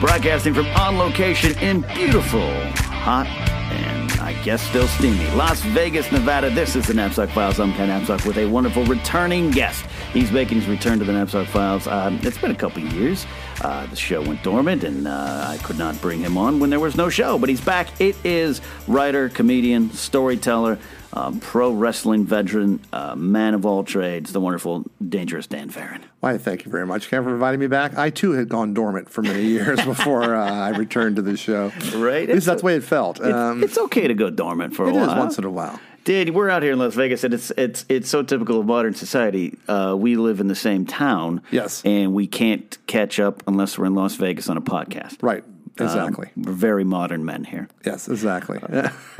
Broadcasting from on location in beautiful, hot, and I guess still steamy Las Vegas, Nevada. This is the Napzok Files. I'm Ken Napzok with a wonderful returning guest. He's making his return to the Napzok Files. Um, it's been a couple years. Uh, the show went dormant, and uh, I could not bring him on when there was no show. But he's back. It is writer, comedian, storyteller, um, pro wrestling veteran, uh, man of all trades, the wonderful, dangerous Dan Farron. Why, thank you very much, Ken, for inviting me back. I too had gone dormant for many years before uh, I returned to the show. Right? At least that's the way it felt. It's, Um, it's okay to go dormant for a while. is once in a while. Dude, we're out here in Las Vegas, and it's it's it's so typical of modern society. Uh, we live in the same town, Yes. and we can't catch up unless we're in Las Vegas on a podcast. Right. Um, Exactly. we're very modern men here. yes, exactly.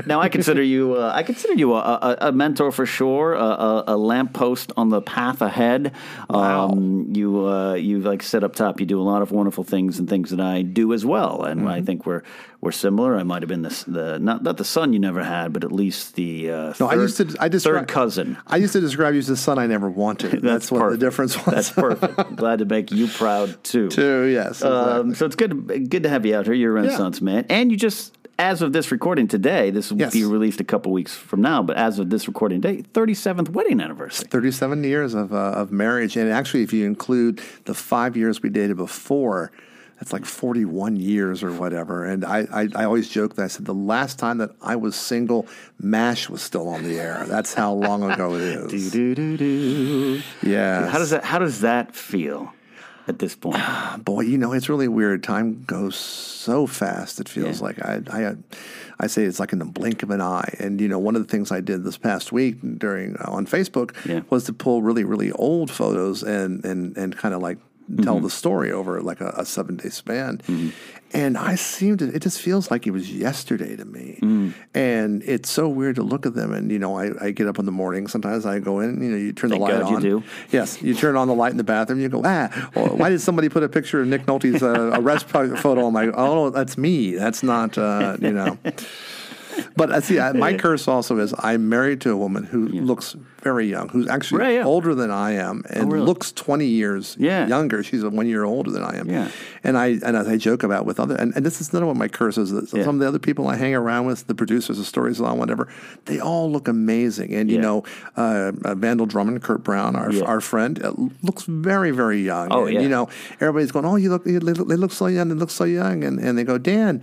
Now, I consider you uh, I consider you a, a, a mentor for sure, a, a, a lamppost on the path ahead. Wow. Um, you uh, you like set up top. You do a lot of wonderful things and things that I do as well, and Mm-hmm. I think we're we're similar. I might have been the, the not not the son you never had, but at least the uh, No, third, I used to. I describe, third cousin. I used to describe you as the son I never wanted. That's, what perfect. the difference was. That's perfect. Glad to make you proud too. Too, yes. Um, exactly. so it's good, to, good to have you out here. You're a Renaissance man, and you just, as of this recording today, this will Yes. be released a couple weeks from now. But as of this recording day, 37th wedding anniversary. 37 years of, uh, of marriage. And actually, if you include the five years we dated before, that's like 41 years or whatever. And I, I, I always joke that I said the last time that I was single, MASH was still on the air. That's how long ago it is. Do, do, do. Yeah. How does that? How does that feel at this point? Boy, you know, it's really weird. Time goes so fast. It feels Yeah. like I, I, I say it's like in the blink of an eye. And you know, one of the things I did this past week during uh, on Facebook Yeah. was to pull really, really old photos and and and kind of like Mm-hmm. tell the story over like a, a seven day span. And I seem to, it just feels like it was yesterday to me. Mm. And it's so weird to look at them. And, you know, I, I get up in the morning. Sometimes I go in, you know, you turn Thank the light God you on. do. Yes, you turn on the light in the bathroom. You go, ah, well, why did somebody put a picture of Nick Nolte's uh, arrest photo? on my, oh, that's me. That's not, uh, you know. But I see, I, my curse also is I'm married to a woman who looks very young, who's actually Right, yeah. Oh, older than I am, and really? looks 20 years Yeah. younger. She's one year older than I am. Yeah. And I and as I joke about with other, and, and this is none of what my curse is. that Yeah. Some of the other people I hang around with, the producers of Stories on, whatever, they all look amazing. And you know, uh, uh, Vandal Drummond, Kurt Brown, our Yeah. our friend, uh, looks very very young. Oh, and, yeah. You know, everybody's going, oh, you look, you look, they look so young, they look so young, and and they go, Dan.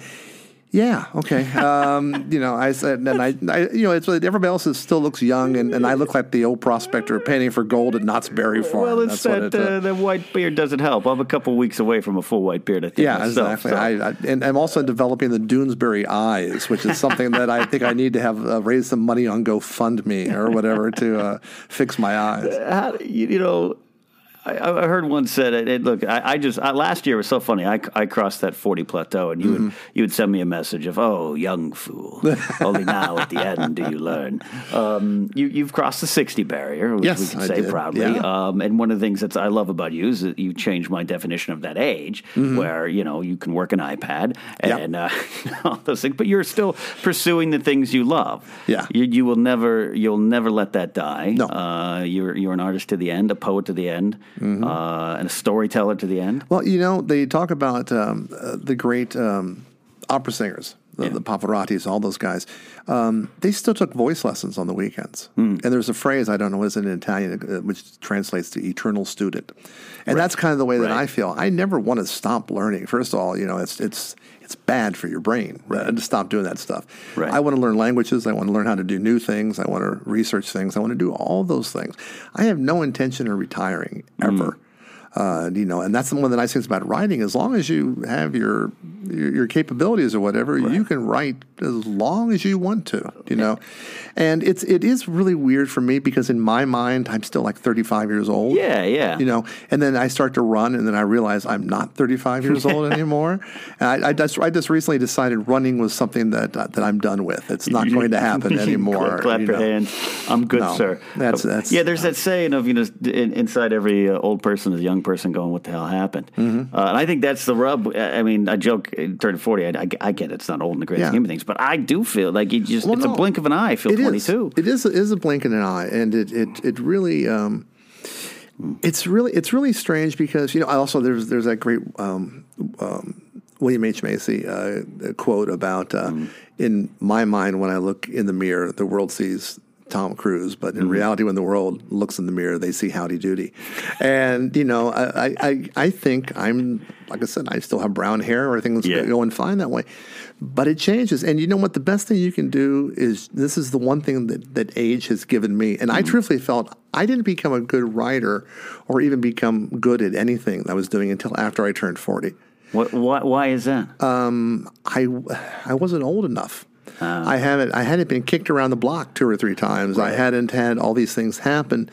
Yeah. Okay. Um, you know, I said, and I, I, you know, it's everybody else is, still looks young, and, and I look like the old prospector painting for gold at Knott's Berry Farm. well, it's That's that it, uh, that white beard doesn't help. I'm a couple weeks away from a full white beard. I think. Yeah, myself, exactly. so- I, I, and I'm also developing the Doonesbury eyes, which is something that I think I need to have uh, raise some money on GoFundMe or whatever to uh, fix my eyes. how, you, you know, I, I heard one said, "Look, I, I just I, last year was so funny. I, I crossed that forty plateau, and you would Mm-hmm. you would send me a message of, oh, young fool, only now at the end do you learn. Um, you you've crossed the sixty barrier, which Yes, we can say did, proudly. yeah. Um, and one of the things that I love about you is that you changed my definition of that age, where you know you can work an iPad Mm-hmm. Yep. and uh, all those things, but you're still pursuing the things you love. Yeah. you, you will never you'll never let that die. No. Uh, you're you're an artist to the end, a poet to the end, Mm-hmm. uh, and a storyteller to the end. Well, you know, they talk about um, uh, the great um, opera singers, the, Yeah. the Pavarottis, all those guys. Um, they still took voice lessons on the weekends. Hmm. And there's a phrase, I don't know, is it in Italian, uh, which translates to eternal student. And that's kind of the way that Right. I feel. I never want to stop learning. First of all, you know, it's, it's, it's bad for your brain to stop doing that stuff. Right. I want to learn languages. I want to learn how to do new things. I want to research things. I want to do all those things. I have no intention of retiring ever. Mm. Uh, you know, and that's one of the nice things about writing. As long as you have your your, your capabilities or whatever, you can write as long as you want to. You know, and it's it is really weird for me because in my mind, I'm still like 35 years old. Yeah, yeah. You know, and then I start to run, and then I realize I'm not 35 years old anymore. And I, I just I just recently decided running was something that uh, that I'm done with. It's not going to happen anymore. Clap you your know. hands. I'm good, No, sir. that's- that's- yeah. There's that saying of you know in, inside every uh, old person is a young person going, "What the hell happened?" Mm-hmm. Uh, and I think that's the rub. I mean, I joke uh, turning forty. I, I, I get it. It's not old in the grand Yeah. scheme of things, but I do feel like you just Well, it's no, a blink of an eye. I feel is. 22. It is. It is a blink in an eye, and it it it really. Um, it's really it's really strange because you know I also there's there's that great um, um, William H Macy uh, quote about uh, in my mind when I look in the mirror the world sees Tom Cruise, but in reality when the world looks in the mirror they see Howdy Doody, and you know I I, I, think I'm like I said I still have brown hair everything's Yeah. going fine that way. But it changes. And you know what? The best thing you can do is this is the one thing that, that age has given me. And I truthfully felt I didn't become a good writer or even become good at anything that I was doing until after I turned 40. What, why, why is that? Uh, I, I wasn't old enough. I haven't. I hadn't been kicked around the block two or three times. I hadn't had all these things happen.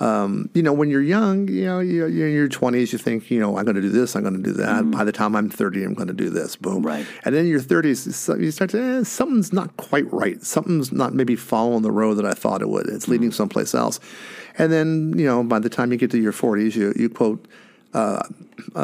Um, you know, when you're young, you know, you're, you're in your twenties. You think, you know, I'm going to do this. I'm going to do that. By the time I'm 30, I'm going to do this. Boom. Right. And then in your 30s, you start to eh, something's not quite right. Something's not maybe following the road that I thought it would. It's leading someplace else. And then you know, by the time you get to your 40s, you you quote uh, a,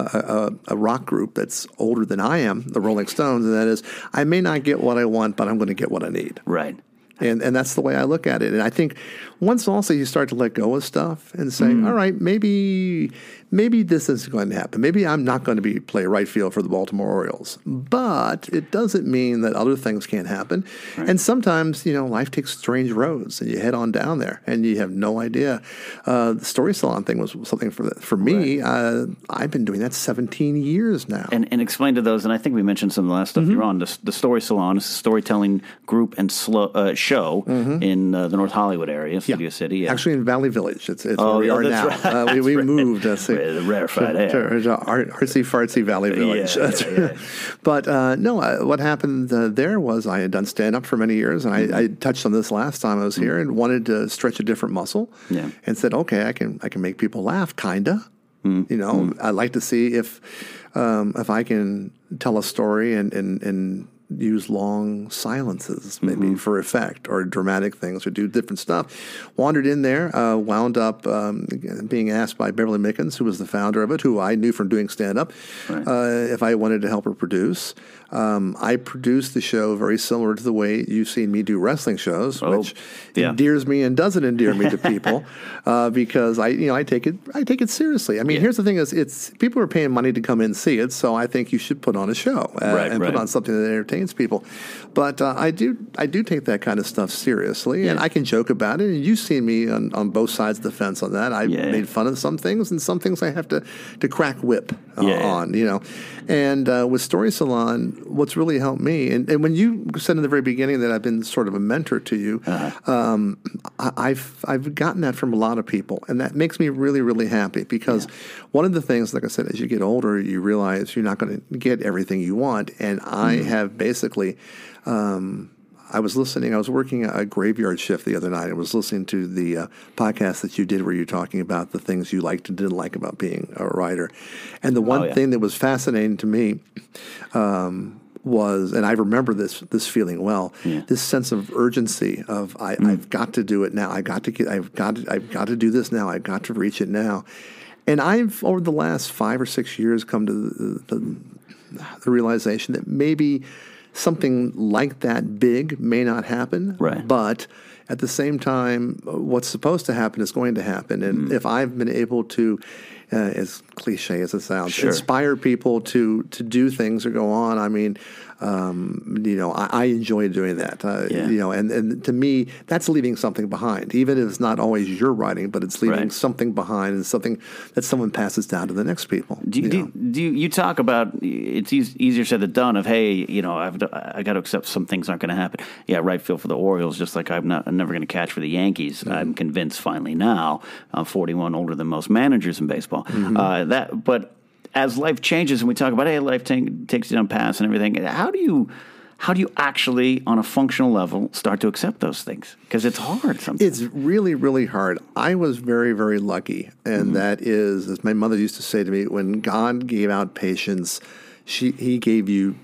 a, a rock group that's older than I am, the Rolling Stones, and that is, I may not get what I want, but I'm going to get what I need. right. And and that's the way I look at it. And I think once also you start to let go of stuff and say, all right, maybe maybe this is going to happen. Maybe I'm not going to be play right field for the Baltimore Orioles. But it doesn't mean that other things can't happen. And sometimes, you know, life takes strange roads and you head on down there and you have no idea. Uh, the story salon thing was something for for me. Uh, I've been doing that 17 years now. And, and explain to those, and I think we mentioned some of the last stuff Mm-hmm. you're on. The, the Story Salon is a storytelling group and slow, uh, show in uh, the North Hollywood area, Studio City. Yeah. Mm-hmm. Actually, in Valley Village, it's, it's Oh, where we yeah, are now. right. Uh, we we right. moved. Uh, see, The rarefied to, air. to, artsy fartsy Valley Village. yeah. But uh, no, uh, what happened uh, there was I had done stand up for many years, and I, I touched on this last time I was here, and wanted to stretch a different muscle. Yeah. and said, okay, I can I can make people laugh, kinda. You know, I'd like to see if um, if I can tell a story and and and use long silences, maybe for effect or dramatic things, or do different stuff. Wandered in there, uh, wound up um, being asked by Beverly Mickens, who was the founder of it, who I knew from doing stand up, uh, if I wanted to help her produce. Um, I produce the show very similar to the way you've seen me do wrestling shows, Oh, which yeah. endears me and doesn't endear me to people uh, because I, you know, I take it, I take it seriously. I mean, here's the thing: is it's people are paying money to come in and see it, so I think you should put on a show uh, Right, and right. put on something that entertains people. But uh, I do, I do take that kind of stuff seriously, and I can joke about it. And you've seen me on, on both sides of the fence on that. I Yeah. made fun of some things, and some things I have to to crack whip uh, Yeah. on, you know. And uh, with Story Salon, what's really helped me, and, and when you said in the very beginning that I've been sort of a mentor to you, um, I, I've I've gotten that from a lot of people, and that makes me really really happy because one of the things, like I said, as you get older, you realize you're not going to get everything you want, and I have basically. Um, I was listening. I was working a graveyard shift the other night. I was listening to the uh, podcast that you did, where you're talking about the things you liked and didn't like about being a writer. And the one yeah. thing that was fascinating to me um, was, and I remember this this feeling well, this sense of urgency of I, I've got to do it now. I got to get. I've got. To, I've got to do this now. I've got to reach it now. And I've over the last five or six years come to the, the, the realization that maybe something like that big may not happen, Right. but at the same time, what's supposed to happen is going to happen. And if I've been able to, uh, as cliche as it sounds, Sure. inspire people to to do things or go on, I mean, Um, you know, I, I enjoy doing that. Uh, Yeah. You know, and, and to me, that's leaving something behind, even if it's not always your writing, but it's leaving Right. something behind and something that someone passes down to the next people. Do you, you do, know. you- do you, you talk about it's eas- easier said than done? Of hey, you know, I've I got to accept some things aren't going to happen. Yeah, right field for the Orioles, just like I'm not I'm never going to catch for the Yankees. Mm-hmm. I'm convinced finally now. I'm 41, older than most managers in baseball. Mm-hmm. Uh, that, but as life changes and we talk about hey, life take, takes you down paths and everything. How do you how do you actually, on a functional level, start to accept those things? Because it's hard sometimes. It's really, really hard. I was very, very lucky, and Mm-hmm. that is, as my mother used to say to me, when God gave out patience, she He gave you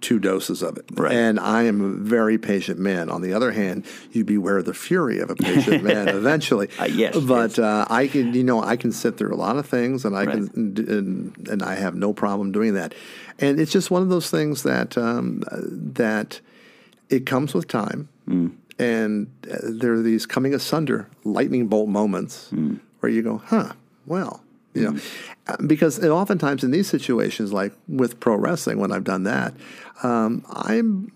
two doses of it. Right. And I am a very patient man. On the other hand, you beware the fury of a patient man eventually. Uh, yes, but yes. Uh, I can, you know, I can sit through a lot of things, and I Right. can, and, and I have no problem doing that. And it's just one of those things that um, that it comes with time, and uh, there are these coming asunder lightning bolt moments where you go, "Huh, well." You know, Uh, because oftentimes in these situations, like with pro wrestling, when I've done that, um, I'm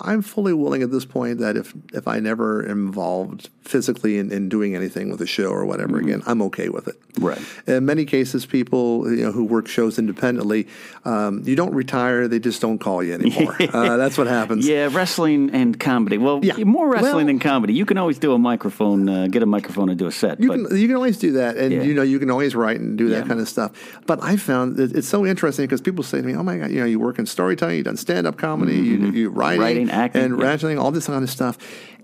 I'm fully willing at this point that if if I never involved physically in, in doing anything with a show or whatever again, I'm okay with it. Right. In many cases, people you know who work shows independently, um, you don't retire; they just don't call you anymore. uh, that's what happens. Yeah, wrestling and comedy. Well, Yeah. more wrestling Well- than comedy. You can always do a microphone, uh, get a microphone and do a set. You but can you can always do that, and Yeah. you know you can always write and do that Yeah. kind of stuff. But I found that it's so interesting because people say to me, "Oh my god, you know, you work in storytelling, you've done stand up comedy, you you writing, Acting, and yeah. all this kind of stuff."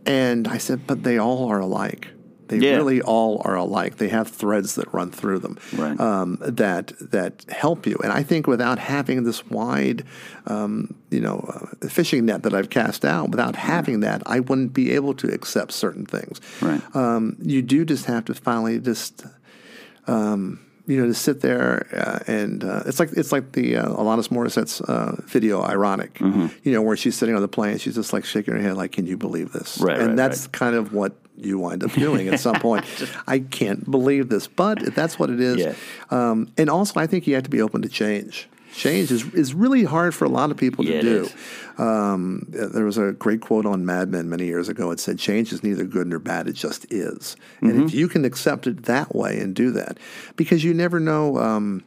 And I said, "But they all are alike. They Yeah. really all are alike. They have threads that run through them Right. um, that that help you. And I think without having this wide, um, you know, uh, fishing net that I've cast out, without having that, I wouldn't be able to accept certain things. Right. Um, you do just have to finally just um, you know, to sit there uh, and uh, it's like it's like the uh, Alanis Morissette's uh, video, "Ironic," Mm-hmm. you know, where she's sitting on the plane, she's just like shaking her head, like, "Can you believe this?" Right, and right, that's kind of what you wind up doing at some point. I can't believe this, but that's what it is. Yeah. Um, and also, I think you have to be open to change. Change is, is really hard for a lot of people Yeah, to do. Um, there was a great quote on Mad Men many years ago. It said, "Change is neither good nor bad; it just is." And Mm-hmm. if you can accept it that way and do that, because you never know. Um,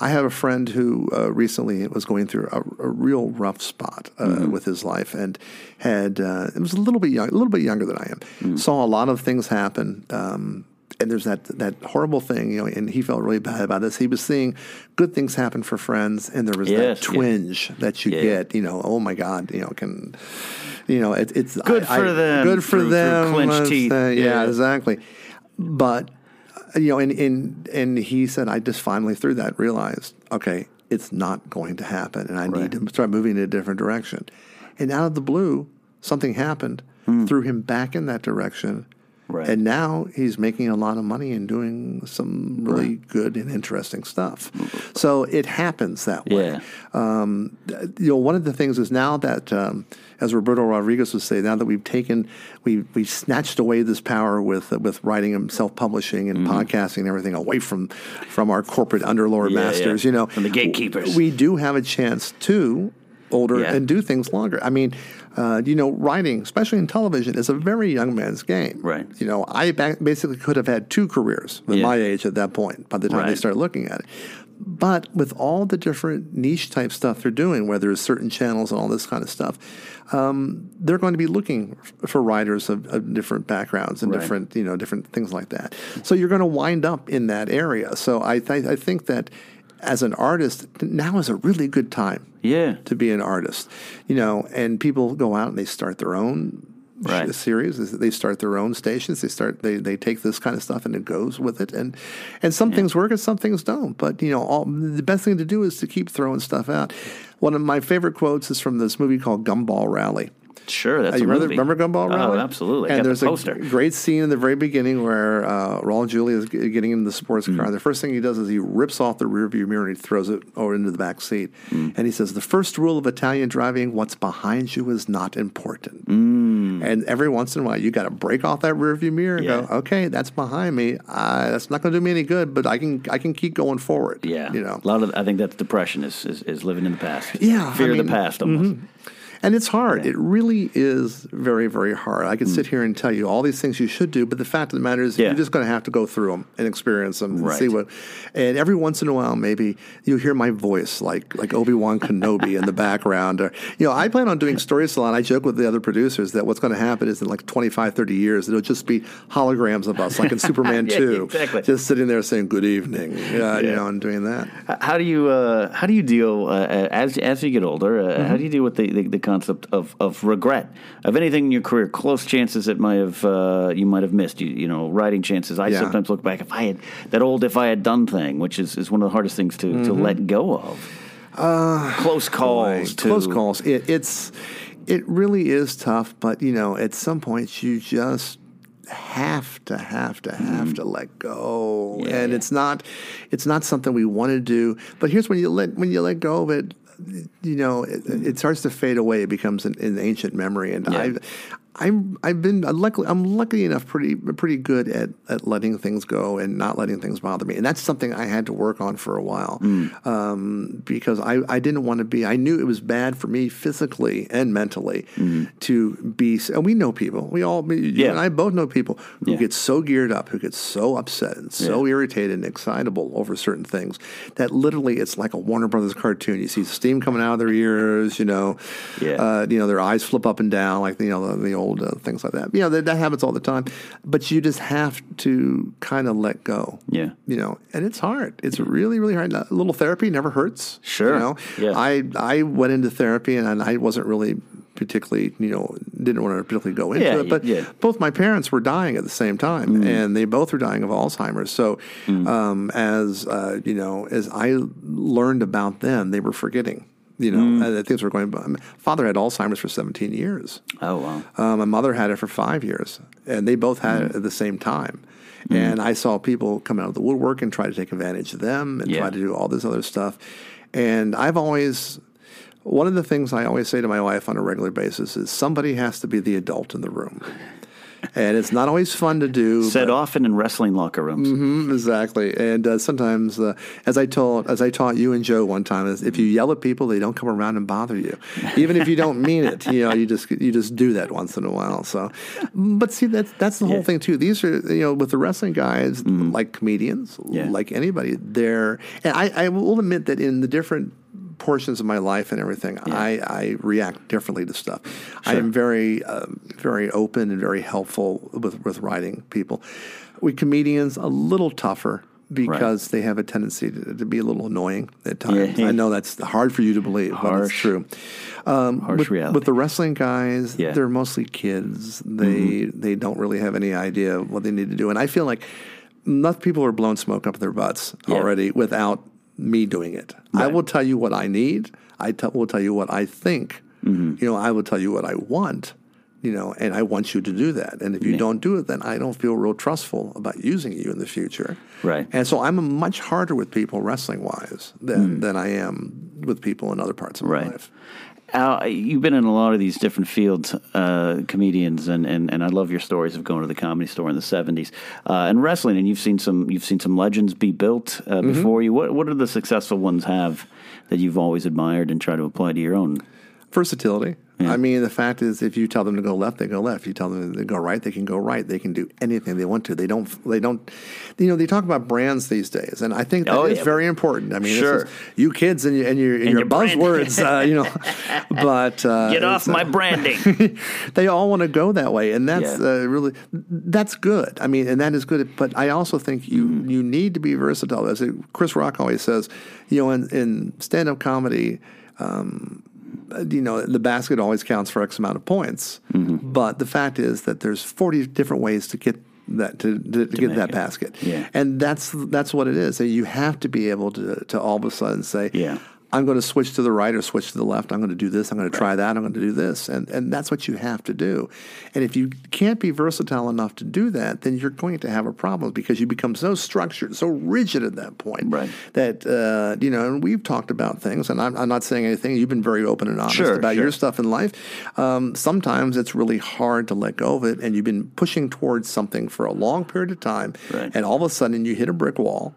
I have a friend who uh, recently was going through a, a real rough spot uh, Mm-hmm. with his life, and had uh, it was a little bit young, a little bit younger than I am. Mm. Saw a lot of things happen. Um, and there's that that horrible thing, you know, and he felt really bad about this. He was seeing good things happen for friends, and there was Yes, that yeah. twinge that you Yeah. get, you know, oh my God, you know, can, you know, it, it's Good I- for I- them good for through- through them, clenched teeth. yeah, Yeah. exactly. But uh, you know, and and and he said, I just finally through that realized, okay, it's not going to happen, and I need to start moving in a different direction. And out of the blue, something happened, threw him back in that direction. Right. And now he's making a lot of money and doing some really good and interesting stuff. So it happens that way. Yeah. Um, you know, one of the things is now that, um, as Roberto Rodriguez would say, now that we've taken, we we snatched away this power with uh, with writing and self publishing and podcasting and everything away from from our corporate underlord Mm-hmm. Yeah, masters. yeah. You know, From the gatekeepers. We do have a chance to older Yeah. and do things longer. I mean, uh, you know, writing, especially in television, is a very young man's game. Right. You know, I basically could have had two careers at Yeah. my age at that point by the time they Right. start looking at it. But with all the different niche type stuff they're doing, whether it's certain channels and all this kind of stuff, um, they're going to be looking f- for writers of, of different backgrounds and Right. different, you know, different things like that. So you're going to wind up in that area. So I, th- I think that as an artist, now is a really good time Yeah. to be an artist, you know, and people go out and they start their own Right. series. They start their own stations. They start they they take this kind of stuff and it goes with it. And and some things work and some things don't. But you know, all the best thing to do is to keep throwing stuff out. One of my favorite quotes is from this movie called Gumball Rally. Sure, that's Uh, you a remember, movie. remember Gumball Rally? Oh, absolutely. And there's the a great scene in the very beginning where uh, Raul Julia is g- getting in the sports Mm. car. The first thing he does is he rips off the rearview mirror and he throws it over into the back seat. Mm. And he says, "The first rule of Italian driving: what's behind you is not important." Mm. And every once in a while, you got to break off that rearview mirror and Yeah. go, okay, that's behind me. Uh, that's not going to do me any good, but I can I can keep going forward. Yeah, you know. a lot of I think that's depression is is, is living in the past. Yeah, I fear of the past almost. And it's hard. It really is very, very hard. I could sit here and tell you all these things you should do, but the fact of the matter is, Yeah. you're just going to have to go through them and experience them and Right. see what. And every once in a while, maybe you hear my voice, like like Obi Wan Kenobi in the background. Or you know, I plan on doing story salon. I joke with the other producers that what's going to happen is in like 25, 30 years, it'll just be holograms of us, like in Superman Yeah, Two, exactly. just sitting there saying "Good evening," yeah, you know, and doing that. How do you uh, how do you deal uh, as as you get older? Uh, Mm-hmm. How do you deal with the, the, the concept of, of regret of anything in your career? Close chances that might have uh, you might have missed. You, you know, writing chances. I Yeah. sometimes look back if I had that old if I had done thing, which is, is one of the hardest things to, Mm-hmm. to let go of. close calls. to, Uh, close calls. It, it's it really is tough, but you know, at some point you just have to have to have to let go, Yeah, and yeah. it's not it's not something we want to do. But here's when you let when you let go of it. You know, it, it starts to fade away. It becomes an, an ancient memory, and Yeah. I'm I've been luckily I'm lucky enough pretty pretty good at, at letting things go and not letting things bother me, and that's something I had to work on for a while. Um, because I, I didn't want to be I knew it was bad for me physically and mentally to be and we know people. We all you Yeah. and I both know people who Yeah. get so geared up who get so upset and so irritated and excitable over certain things that literally it's like a Warner Brothers cartoon. You see steam coming out of their ears you know Yeah. uh, you know their eyes flip up and down like you know the, the old uh, things like that. You know that, that happens all the time but you just have to kind of let go. Yeah. you know and it's hard. It's really really hard. A little therapy never hurts Sure. you know? Yeah. I I went into therapy and I wasn't really particularly you know didn't want to particularly go into Yeah, it but yeah. both my parents were dying at the same time and they both were dying of Alzheimer's. So um, as uh, you know as I learned about them they were forgetting you know uh, things were going my father had Alzheimer's for 17 years Oh wow. uh, my mother had it for five years, and they both had it at the same time. And I saw people come out of the woodwork and try to take advantage of them and Yeah. try to do all this other stuff. And I've always, one of the things I always say to my wife on a regular basis is somebody has to be the adult in the room. And it's not always fun to do. Said often in wrestling locker rooms. Mhm, exactly. And uh, sometimes, uh, as I told, as I taught you and Joe one time, is if you yell at people, they don't come around and bother you, even if you don't mean it. You know, you just you just do that once in a while. So, but see, that's that's the whole Yeah. thing too. These are you know with the wrestling guys, like comedians, Yeah. like anybody, they're. And I, I will admit that in the different portions of my life and everything, I, I react differently to stuff. I am very, um, very open and very helpful with, with writing people. We comedians, a little tougher because they have a tendency to, to be a little annoying at times. Yeah. I know that's hard for you to believe, but it's true. Um, Harsh with, reality. with the wrestling guys, Yeah. they're mostly kids. They they don't really have any idea what they need to do, and I feel like enough people are blowing smoke up their butts Yeah. already without me doing it. I will tell you what I need. I t- will tell you what I think. Mm-hmm. You know, I will tell you what I want. You know, and I want you to do that. And if you don't do it, then I don't feel real trustful about using you in the future. Right. And so I'm much harder with people wrestling wise than, than I am with people in other parts of my Mm. Life. Al, you've been in a lot of these different fields, uh, comedians, and, and, and I love your stories of going to the comedy store in the seventies uh, and wrestling. And you've seen some you've seen some legends be built uh, Mm-hmm. before you. What what do the successful ones have that you've always admired and try to apply to your own? Versatility. I mean, the fact is, if you tell them to go left, they go left. You tell them to go right, they can go right. They can do anything they want to. They don't. They don't. You know, they talk about brands these days, and I think that is Oh, yeah. very important. I mean, this Sure. is- you kids and, your and your, and your your buzzwords, uh, you know. But uh, Get off uh, my branding. they all want to go that way, and that's Yeah. uh, really that's good. I mean, and that is good. But I also think you Mm-hmm. you need to be versatile. As Chris Rock always says, you know, in, in stand up comedy. Um, you know, the basket always counts for X amount of points, Mm-hmm. but the fact is that there's 40 different ways to get that to, to, to get that it. basket, Yeah. and that's that's what it is. So you have to be able to to all of a sudden say, Yeah. I'm going to switch to the right or switch to the left. I'm going to do this. I'm going to try that. I'm going to do this. And, and that's what you have to do. And if you can't be versatile enough to do that, then you're going to have a problem because you become so structured, so rigid at that point Right. that, uh, you know, and we've talked about things, and I'm, I'm not saying anything. You've been very open and honest Sure, about sure. your stuff in life. Um, sometimes it's really hard to let go of it, and you've been pushing towards something for a long period of time, Right. and all of a sudden you hit a brick wall.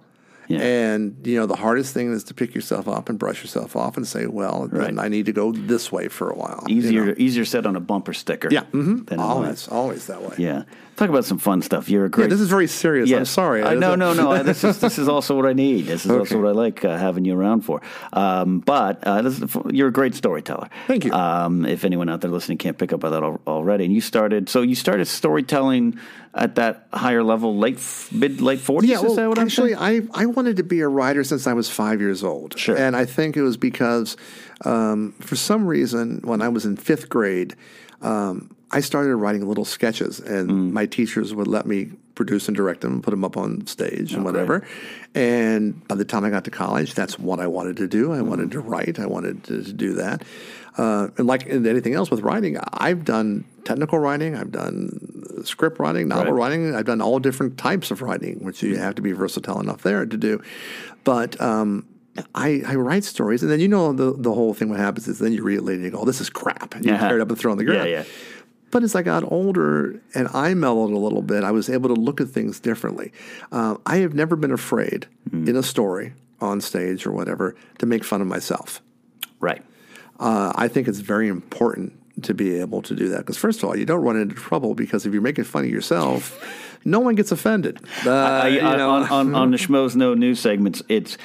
Yeah. And you know the hardest thing is to pick yourself up and brush yourself off and say, "Well, then Right. I need to go this way for a while." you Easier, know? easier said on a bumper sticker. yeah, hmm than always, always that way. Yeah. Talk about some fun stuff. You're a Yeah, great. this is very serious. I'm sorry. I, no, no, no. This is this is also what I need. This is also what I like uh, having you around for. Um, but uh, this is, you're a great storyteller. Thank you. Um, if anyone out there listening can't pick up on that al- already, and you started, so you started storytelling at that higher level, late mid late forties. Yeah, well, actually? I, I wanted to be a writer since I was five years old. Sure. And I think it was because, um, for some reason, when I was in fifth grade, um, I started writing little sketches, and Mm. my teachers would let me produce and direct them and put them up on stage and whatever. And by the time I got to college, that's what I wanted to do. I wanted to write. I wanted to, to do that. Uh, and like in anything else with writing, I've done technical writing, I've done script writing, novel Right. writing. I've done all different types of writing, which you have to be versatile enough there to do. But um, I, I write stories, and then you know the the whole thing. What happens is then you read it later and you go, "Oh, "This is crap," and you Uh-huh. tear it up and throw it on the Yeah, ground. yeah. But as I got older and I mellowed a little bit, I was able to look at things differently. Uh, I have never been afraid Mm-hmm. in a story on stage or whatever to make fun of myself. Right. Uh, I think it's very important to be able to do that because first of all, you don't run into trouble because if you're making fun of yourself, no one gets offended. Uh, I, you know, on, on, on the Schmoes Know News segments, it's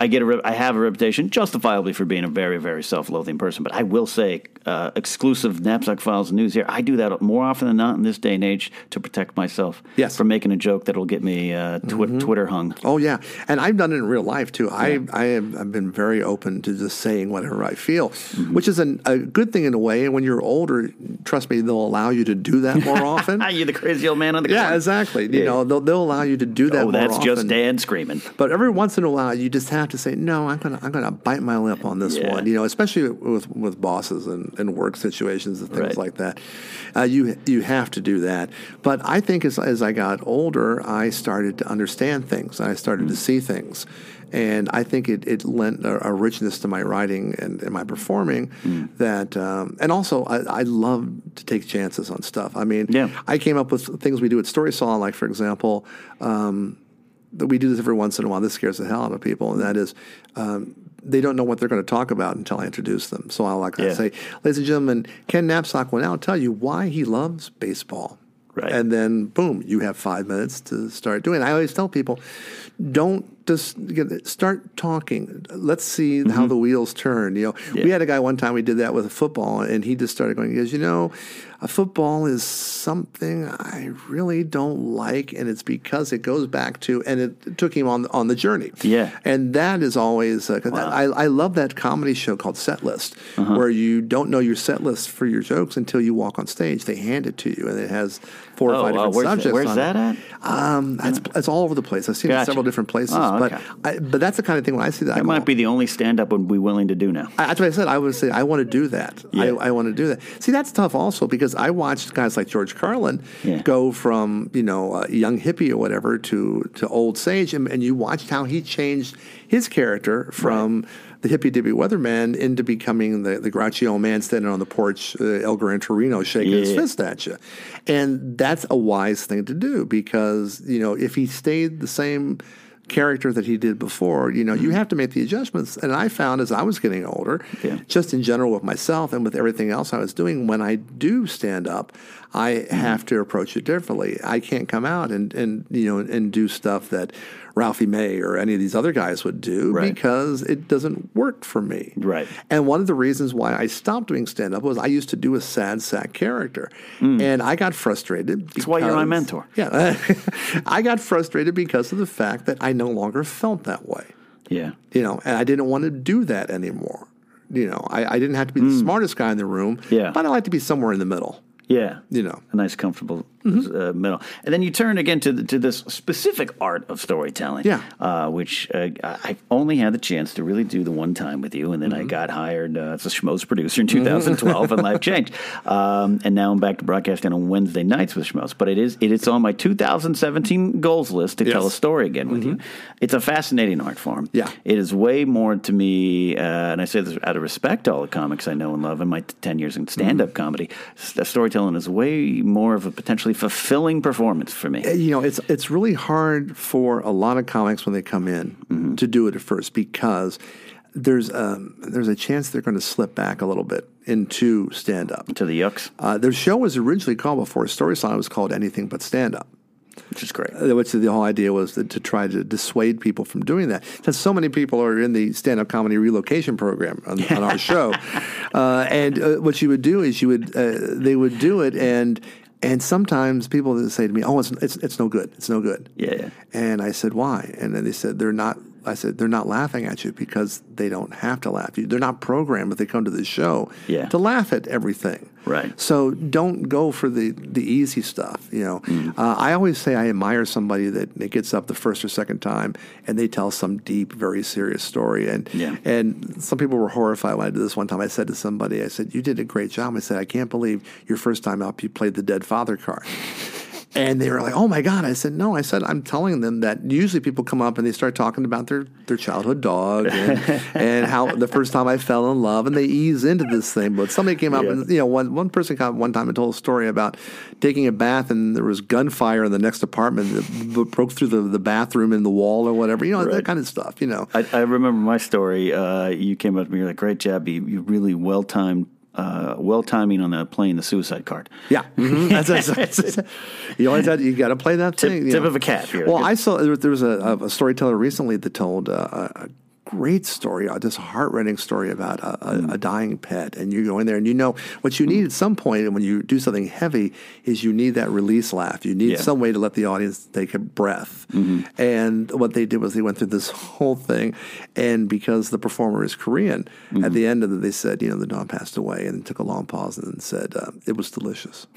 I get a re- I have a reputation justifiably for being a very very self-loathing person, but I will say uh, exclusive napzok files news here. I do that more often than not in this day and age to protect myself Yes. from making a joke that'll get me uh, twi- Twitter hung. Oh yeah, and I've done it in real life too. I I have I've been very open to just saying whatever I feel, Mm-hmm. which is an, a good thing in a way. And when you're older, trust me, they'll allow you to do that more often. Ah, you the crazy old man on the yeah, corner. exactly. You know, they'll they'll allow you to do that. Oh, that's just often. Dan screaming. But every once in a while, you just have to say, "No, I'm gonna, I'm gonna bite my lip on this Yeah. one." You know, especially with with bosses and, and work situations and things Right. like that. Uh, you you have to do that. But I think as as I got older, I started to understand things. And I started to see things. And I think it, it lent a, a richness to my writing and, and my performing that, um, and also I, I love to take chances on stuff. I mean, Yeah. I came up with things we do at Story Salon, like for example, um, we do this every once in a while. This scares the hell out of people, and that is um, they don't know what they're going to talk about until I introduce them. So I'll like I Yeah. say, ladies and gentlemen, Ken Napzok will now tell you why he loves baseball. Right. And then boom, you have five minutes to start doing. it. I always tell people, don't just get, start talking. Let's see how the wheels turn. You know, we Mm-hmm. Had a guy one time we did that with a football, and he just started going. He goes, you know, football is something I really don't like, and it's because it goes back to, and it took him on on the journey. Yeah. and that is always. Uh, 'cause I, I love that comedy show called Set List, where you don't know your set list for your jokes until you walk on stage. They hand it to you, and it has four or Oh, five different where's that- where's that it. at? Um, that's it's all over the place. I've seen it Gotcha. several different places, Oh, but. I, but that's the kind of thing when I see that, I That go, might be the only stand-up would be willing to do now. I- That's what I said. I would say I want to do that. Yeah. I, I want to do that. See, that's tough also because I watched guys like George Carlin Yeah. go from you know a young hippie or whatever to to old sage, and, and you watched how he changed his character from. The hippy dippy weatherman into becoming the, the grouchy old man standing on the porch, uh, El Gran Torino, shaking his fist at you. And that's a wise thing to do because, you know, if he stayed the same character that he did before, you know, you have to make the adjustments. And I found as I was getting older, Yeah. just in general with myself and with everything else I was doing, when I do stand up, I have to approach it differently. I can't come out and, and you know and do stuff that Ralphie May or any of these other guys would do Right. because it doesn't work for me. Right. And one of the reasons why I stopped doing stand up was I used to do a sad sack character. And I got frustrated. That's Hmm. why you're my mentor. Yeah. I got frustrated because of the fact that I no longer felt that way. Yeah. You know, and I didn't want to do that anymore. You know, I, I didn't have to be the smartest guy in the room, Hmm. Yeah. but I like to be somewhere in the middle. Yeah. You know. A nice, comfortable was, uh, middle, and then you turn again to the, to this specific art of storytelling. Yeah. uh, which uh, I only had the chance to really do the one time with you, and then I got hired uh, as a Schmoes producer in 2012, and life changed. Um, and now I'm back to broadcasting on Wednesday nights with Schmoes. But it is it is on my 2017 goals list to tell a story again with you. It's a fascinating art form. Yeah. it is way more to me, uh, and I say this out of respect to all the comics I know and love in my t- 10 years in stand up comedy. S- storytelling is way more of a potentially fulfilling performance for me. you know, it's it's really hard for a lot of comics when they come in Mm-hmm. to do it at first because there's um, there's a chance they're going to slip back a little bit into stand up. To the yucks, Uh, their show was originally called before Story Salon was called Anything But Stand Up. which is great. Uh, Which the whole idea was that, to try to dissuade people from doing that. Since so many people are in the stand-up comedy relocation program on, on our show, uh, and uh, what you would do is you would uh, they would do it, and and sometimes people say to me, "Oh, it's it's it's no good. It's no good." Yeah, yeah. And I said, "Why?" And then they said, "They're not." I said, "They're not laughing at you because they don't have to laugh. They're not programmed if they come to the show Yeah. to laugh at everything." Right. So don't go for the the easy stuff. You know, Mm. uh, I always say I admire somebody that, that gets up the first or second time and they tell some deep, very serious story. And Yeah. and some people were horrified when I did this one time. I said to somebody, I said, "You did a great job." I said, "I can't believe your first time up, you played the dead father card." And they were like, "Oh my god!" I said, "No." I said, "I'm telling them that usually people come up and they start talking about their, their childhood dog and, and how the first time I fell in love, and they ease into this thing." But somebody came up Yeah. and you know one one person came up one time and told a story about taking a bath and there was gunfire in the next apartment that broke through the, the bathroom and the wall or whatever. You know that kind of stuff. You know. I, I remember my story. Uh, you came up to me, you're like, great job. You, you really well timed, uh, well timing on the playing the suicide card. Yeah, Mhm. that's, that's, that's, you always had, you got to play that Tip- thing. tip know. of a cap here. Well, I saw there was, a, a storyteller recently that told uh, a, a great story, uh, a heartrending story about a, a, Hmm. a dying pet, and you go in there and you know what you need at some point, when you do something heavy, is you need that release laugh. You need Yeah. Mm-hmm. some way to let the audience take a breath. And what they did was they went through this whole thing, and because the performer is Korean, Mm-hmm. at the end of it, they said, you know, the dog passed away, and took a long pause and then said, uh, it was delicious.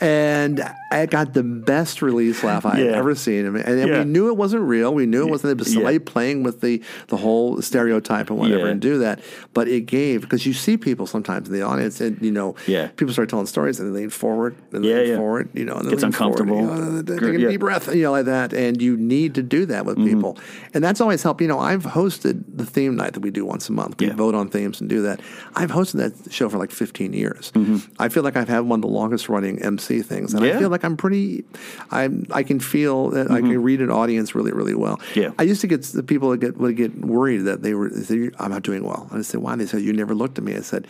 And I got the best release laugh I had ever seen. And, and Yeah. we knew it wasn't real. We knew it wasn't. It was Yeah. somebody playing with the the whole stereotype and whatever, Yeah. and do that. But it gave because you see people sometimes in the audience, and you know, Yeah. people start telling stories and they lean forward and Yeah, lean yeah. forward, you know, and they Gets forward, uncomfortable. you know, they- take a deep breath, you know, like that. And you need to do that with Mm-hmm. people, and that's always helped. You know, I've hosted the theme night that we do once a month. We vote on themes and do that. I've hosted that show for like 15 years. I feel like I've had one of the longest running MC things, and Mm-hmm. I feel like I'm pretty. I I can feel that I can read an audience really really well. Mm-hmm. Yeah. I used to get the people that get would get worried that they were they say, I'm not doing well. And I said why? And they said you never looked at me. I said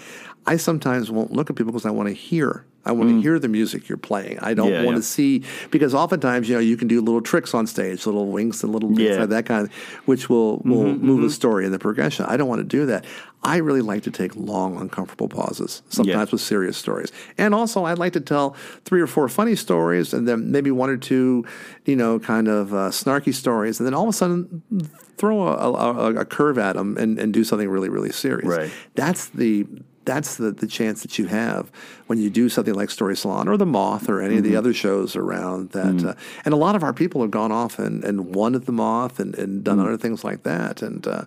I sometimes won't look at people because I want to hear. I want to hear the music you're playing. I don't Mm. Yeah, want yeah. to see because oftentimes you know you can do little tricks on stage, little winks and little Yeah. Mm-hmm, like that kind of, which will will move the story and the progression. I don't want to do that. I really like to take long, uncomfortable pauses, sometimes with serious stories, and also I'd like to tell three or four funny stories, and then maybe one or two, you know, kind of uh, snarky stories, and then all of a sudden throw a, a, a curve at them and, and do something really, really serious. Right. That's the that's the, the chance that you have when you do something like Story Salon or The Moth or any of the other shows around that. Uh, and a lot of our people have gone off and, and won at The Moth and, and done other things like that. And uh,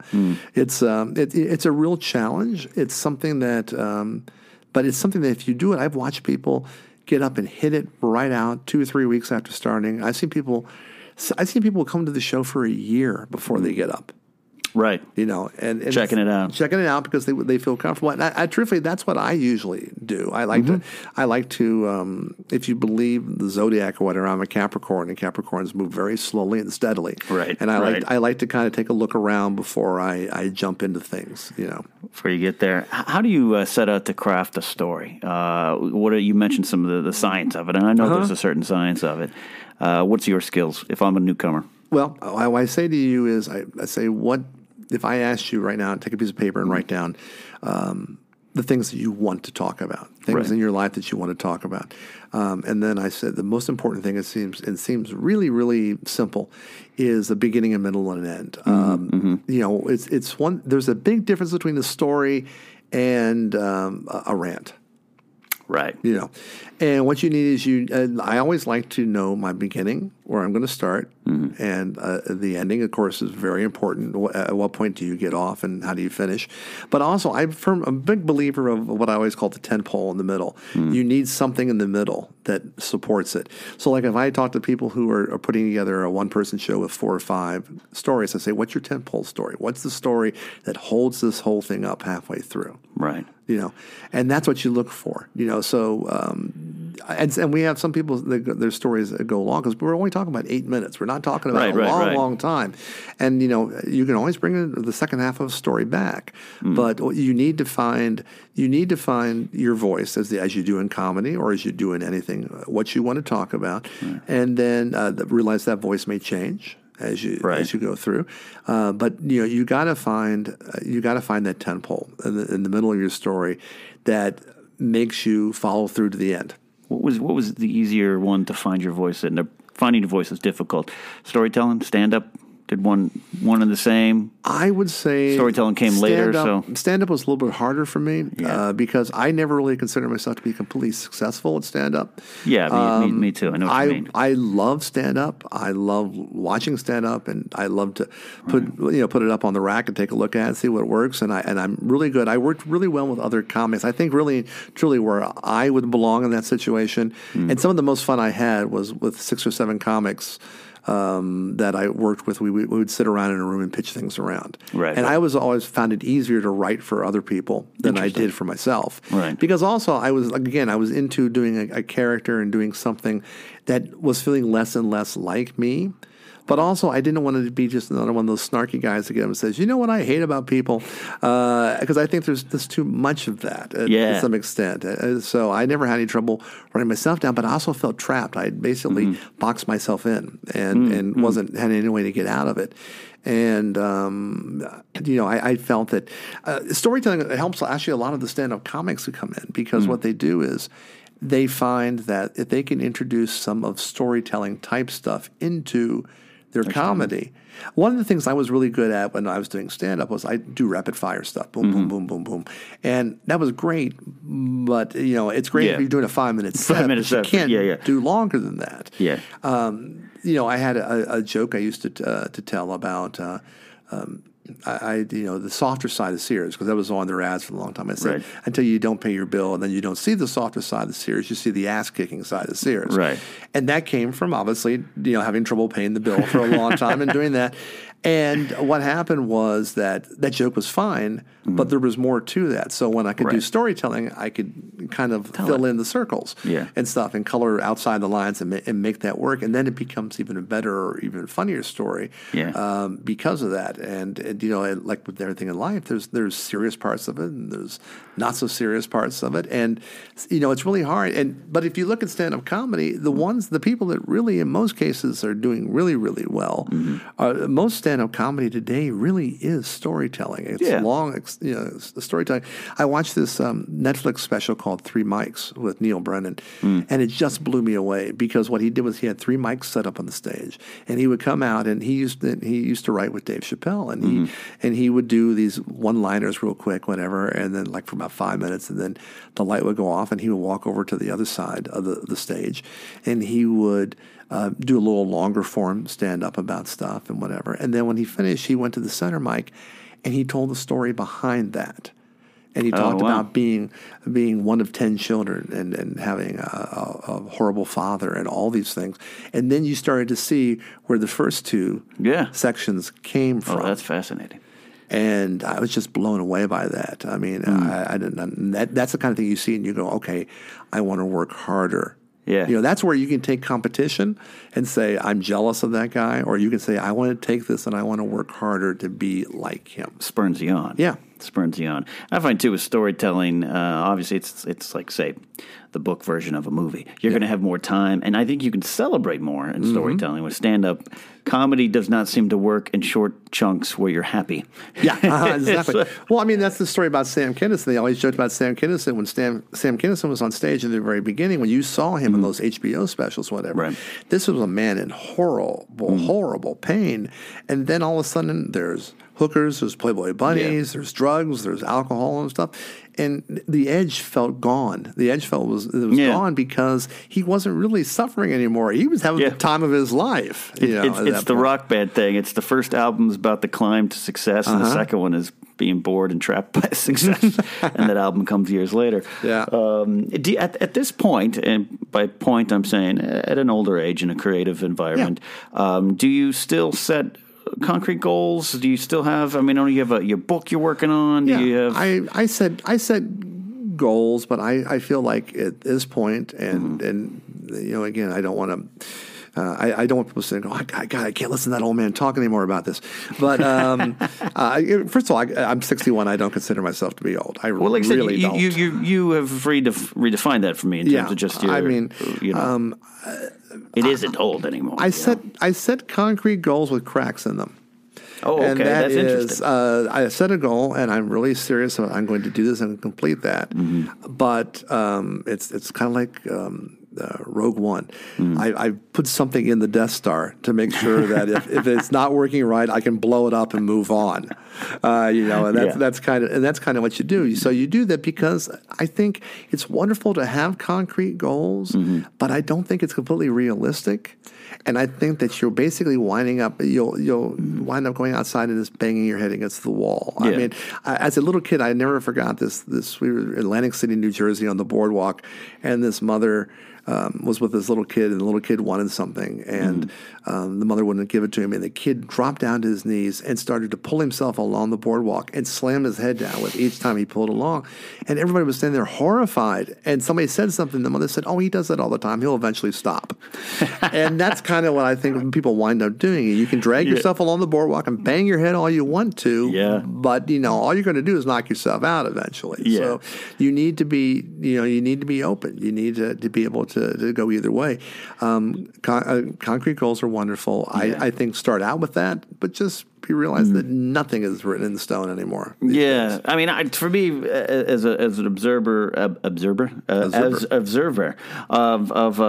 it's um, it, it's a real challenge. It's something that, um, but it's something that if you do it, I've watched people get up and hit it right out two or three weeks after starting. I've seen people, I've seen people come to the show for a year before they get up right. you know, and, and Checking it out. checking it out because they they feel comfortable. And I, I truthfully, that's what I usually do. I like to, Mm-hmm. I like to, um, if you believe the zodiac or whatever, I'm a Capricorn, and Capricorns move very slowly and steadily. Right, And I right. like I like to kind of take a look around before I, I jump into things. You know. Before you get there, how do you uh, set out to craft a story? Uh, what are, you mentioned some of the, the science of it, and I know Uh-huh. there's a certain science of it. Uh, what's your skills? If I'm a newcomer, Well, what I say to you is, I, I say, what if I asked you right now, take a piece of paper and write down um, the things that you want to talk about, things Right. in your life that you want to talk about, um, and then I said the most important thing it seems it seems really really simple is a beginning, a middle, and an end. Um, You know, it's it's one. There's a big difference between a story and um, a, a rant right? you know And what you need is you. Uh, I always like to know my beginning, where I'm going to start, and uh, the ending. Of course, is very important. At what point do you get off, and how do you finish? But also, I'm firm, a big believer of what I always call the tent pole in the middle. You need something in the middle that supports it. So, like if I talk to people who are, are putting together a one person show with four or five stories, I say, "What's your tent pole story? What's the story that holds this whole thing up halfway through?" Right. you know, and that's what you look for, you know. So, um, and, and we have some people that their stories that go long because we're only talking about eight minutes. We're not talking about Right, a right, long, right. long time. And you know, you can always bring the second half of a story back, Hmm. but you need to find you need to find your voice as the, as you do in comedy or as you do in anything, uh, what you want to talk about, and then uh, realize that voice may change. As you Right. as you go through, uh, but you know you got to find uh, you got to find that tent pole in the, in the middle of your story that makes you follow through to the end. What was what was the easier one to find your voice in? Finding your voice is difficult. Storytelling, stand up, did one one and the same. I would say Storytelling came later, so- stand up was a little bit harder for me Yeah. uh, because I never really considered myself to be completely successful at stand up. Yeah, me, me, me too. I know what I you mean. I love stand up. I love watching stand up, and I love to put you know put it up on the rack and take a look at it, see what works. And I and I'm really good. I worked really well with other comics. I think really truly where I would belong in that situation. Hmm. And some of the most fun I had was with six or seven comics. Um, that I worked with, we, we would sit around in a room and pitch things around. Right. And I was always found it easier to write for other people than I did for myself. Right. Because also I was again I was into doing a, a character and doing something that was feeling less and less like me. But also, I didn't want it to be just another one of those snarky guys that get up and says, "You know what I hate about people," because I think there's there's too much of that at, Yeah. to some extent. Uh, so I never had any trouble writing myself down, but I also felt trapped. I basically Mm-hmm. boxed myself in and and wasn't had any way to get out of it. And um, you know, I, I felt that uh, storytelling helps actually a lot of the stand-up comics who come in because Mm. what they do is they find that if they can introduce some of storytelling type stuff into their comedy. One of the things I was really good at when I was doing stand up was I do rapid fire stuff. Boom, Mm-hmm. boom, boom, boom, boom. And that was great. But, you know, it's great Yeah. if you're doing a five minute set. minute but you set, can't yeah, yeah. do longer than that. Yeah. Um, you know, I had a, a joke I used to uh, to tell about. Uh, um, I, I, you know, the softer side of Sears because that was on their ads for a long time. I said Right. until you don't pay your bill and then you don't see the softer side of Sears, you see the ass kicking side of Sears. Right. And that came from obviously, you know, having trouble paying the bill for a long time and doing that. And what happened was that that joke was fine, but there was more to that. So when I could do Mm-hmm. Storytelling, I could kind of fill in the circles Yeah. and stuff and color outside the lines and, ma- and make that work. And then it becomes even a better or even funnier story Yeah. um, because of that. And, and you know, like with everything in life, there's there's serious parts of it and there's not so serious parts of it. And you know, it's really hard. And but if you look at stand up comedy, the mm-hmm. ones the people that really in most cases are doing really really well, mm-hmm. are, most stand up comedy today really is storytelling. It's Yeah. long, you know, storytelling. I watched this um, Netflix special called Three Mics with Neal Brennan, mm. and it just blew me away because what he did was he had three mics set up on the stage, and he would come out and he used to, he used to write with Dave Chappelle, and he mm-hmm. and he would do these one liners real quick, whatever, and then like for about five minutes, and then the light would go off, and he would walk over to the other side of the, the stage, and he would. Uh, do a little longer form stand up about stuff and whatever. And then when he finished, he went to the center mic and he told the story behind that. And he talked Oh, wow. about being being one of ten children and, and having a, a, a horrible father and all these things. And then you started to see where the first two Yeah. sections came from. Oh, from. that's fascinating. And I was just blown away by that. I mean, Hmm. I, I didn't. That, that's the kind of thing you see, and you go, "Okay, I want to work harder." Yeah. you know, that's where you can take competition and say, "I'm jealous of that guy," or you can say, "I want to take this and I want to work harder to be like him." spurns you on. Yeah. spurns you on. I find too with storytelling. Uh, obviously, it's it's like say the book version of a movie. You're going to have more time, and I think you can celebrate more in storytelling. With stand up, comedy does not seem to work in short chunks where you're happy. Yeah, uh-huh, exactly. Uh, well, I mean, that's the story about Sam Kinison. They always joked about Sam Kinison when Sam, Sam Kinison was on stage in the very beginning, when you saw him in those HBO specials, whatever. Right. This was a man in horrible, horrible pain. And then all of a sudden, there's hookers, there's Playboy bunnies, there's drugs, there's alcohol and stuff. And the edge felt gone. The edge felt was it was Yeah. gone because he wasn't really suffering anymore. He was having Yeah. the time of his life. you know, it's it's the point. rock band thing. It's the first album's about the climb to success, and the Uh-huh. second one is being bored and trapped by success. and that album comes years later. Yeah. Um, you- at, at this point, and by point I'm saying at an older age in a creative environment, um, do you still set concrete goals? Do you still have? I mean, know you have a, your book you're working on. Do Yeah, you have? I, I said I set goals, but I, I feel like at this point, and Mm-hmm. and you know, again, I don't want to. Uh, I, I don't want people to say, "Oh, I, God, I can't listen to that old man talk anymore about this." But um, uh, first of all, I, I'm 61. I don't consider myself to be old. I well, like I said, you, don't. you, you, you have redef- redefined that for me in terms Yeah, of just your. I mean, you know, it isn't old anymore. I set know? I set concrete goals with cracks in them. Oh, okay, and that that's is, interesting. uh, I set a goal, and I'm really serious. About, I'm going to do this and complete that. Mm-hmm. But um, it's it's kind of like um, uh, Rogue One. Mm. I, I put something in the Death Star to make sure that if, if it's not working right, I can blow it up and move on. Uh, you know, and that's Yeah. that's kind of and that's kind of what you do. So you do that because I think it's wonderful to have concrete goals, Mm-hmm. but I don't think it's completely realistic. And I think that you're basically winding up. You'll you'll wind up going outside and just banging your head against the wall. I mean, I, as a little kid, I never forgot this. This we were in Atlantic City, New Jersey, on the boardwalk, and this mother um, was with this little kid, and the little kid wanted something, and um, the mother wouldn't give it to him, and the kid dropped down to his knees and started to pull himself along the boardwalk and slammed his head down with each time he pulled along, and everybody was standing there horrified. And somebody said something. The mother said, "Oh, he does that all the time. He'll eventually stop." and that's kind of what I think when people wind up doing. You can drag yourself along the boardwalk and bang your head all you want to, Yeah. but you know all you're going to do is knock yourself out eventually. Yeah. So you need to be, you know, you need to be open. You need to, to be able to, to go either way. Um, con- uh, concrete goals are wonderful. Yeah. I, I think start out with that, but just be realize that nothing is written in stone anymore. Yeah, days. I mean, I, for me, as a, as an observer, uh, observer, uh, Observer. as observer of of uh,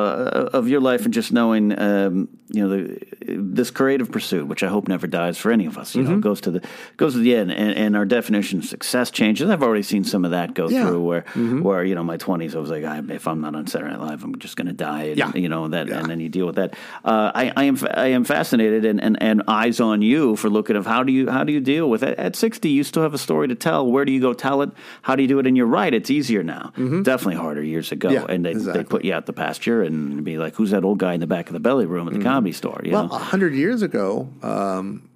of your life, and just knowing, um, you know, the, this creative pursuit, which I hope never dies for any of us. You Mm-hmm. know, goes to the goes to the end, and, and our definition of success changes. I've already seen some of that go Yeah. through, where Mm-hmm. where you know, my twenties, I was like, I, if I'm not on Saturday Night Live, I'm just going to die. And, Yeah. you know that, Yeah. and then you deal with that. Uh, I, I am I am fascinated, and, and, and eyes on you for looking of how do you how do you deal with it at 60? You still have a story to tell. Where do you go tell it? How do you do it? And you're right, it's easier now. Definitely harder years ago. Mm-hmm. Yeah, and they they put you out the pasture and be like, who's that old guy in the back of the belly room at the comedy store? You Well, know? a hundred years ago, um,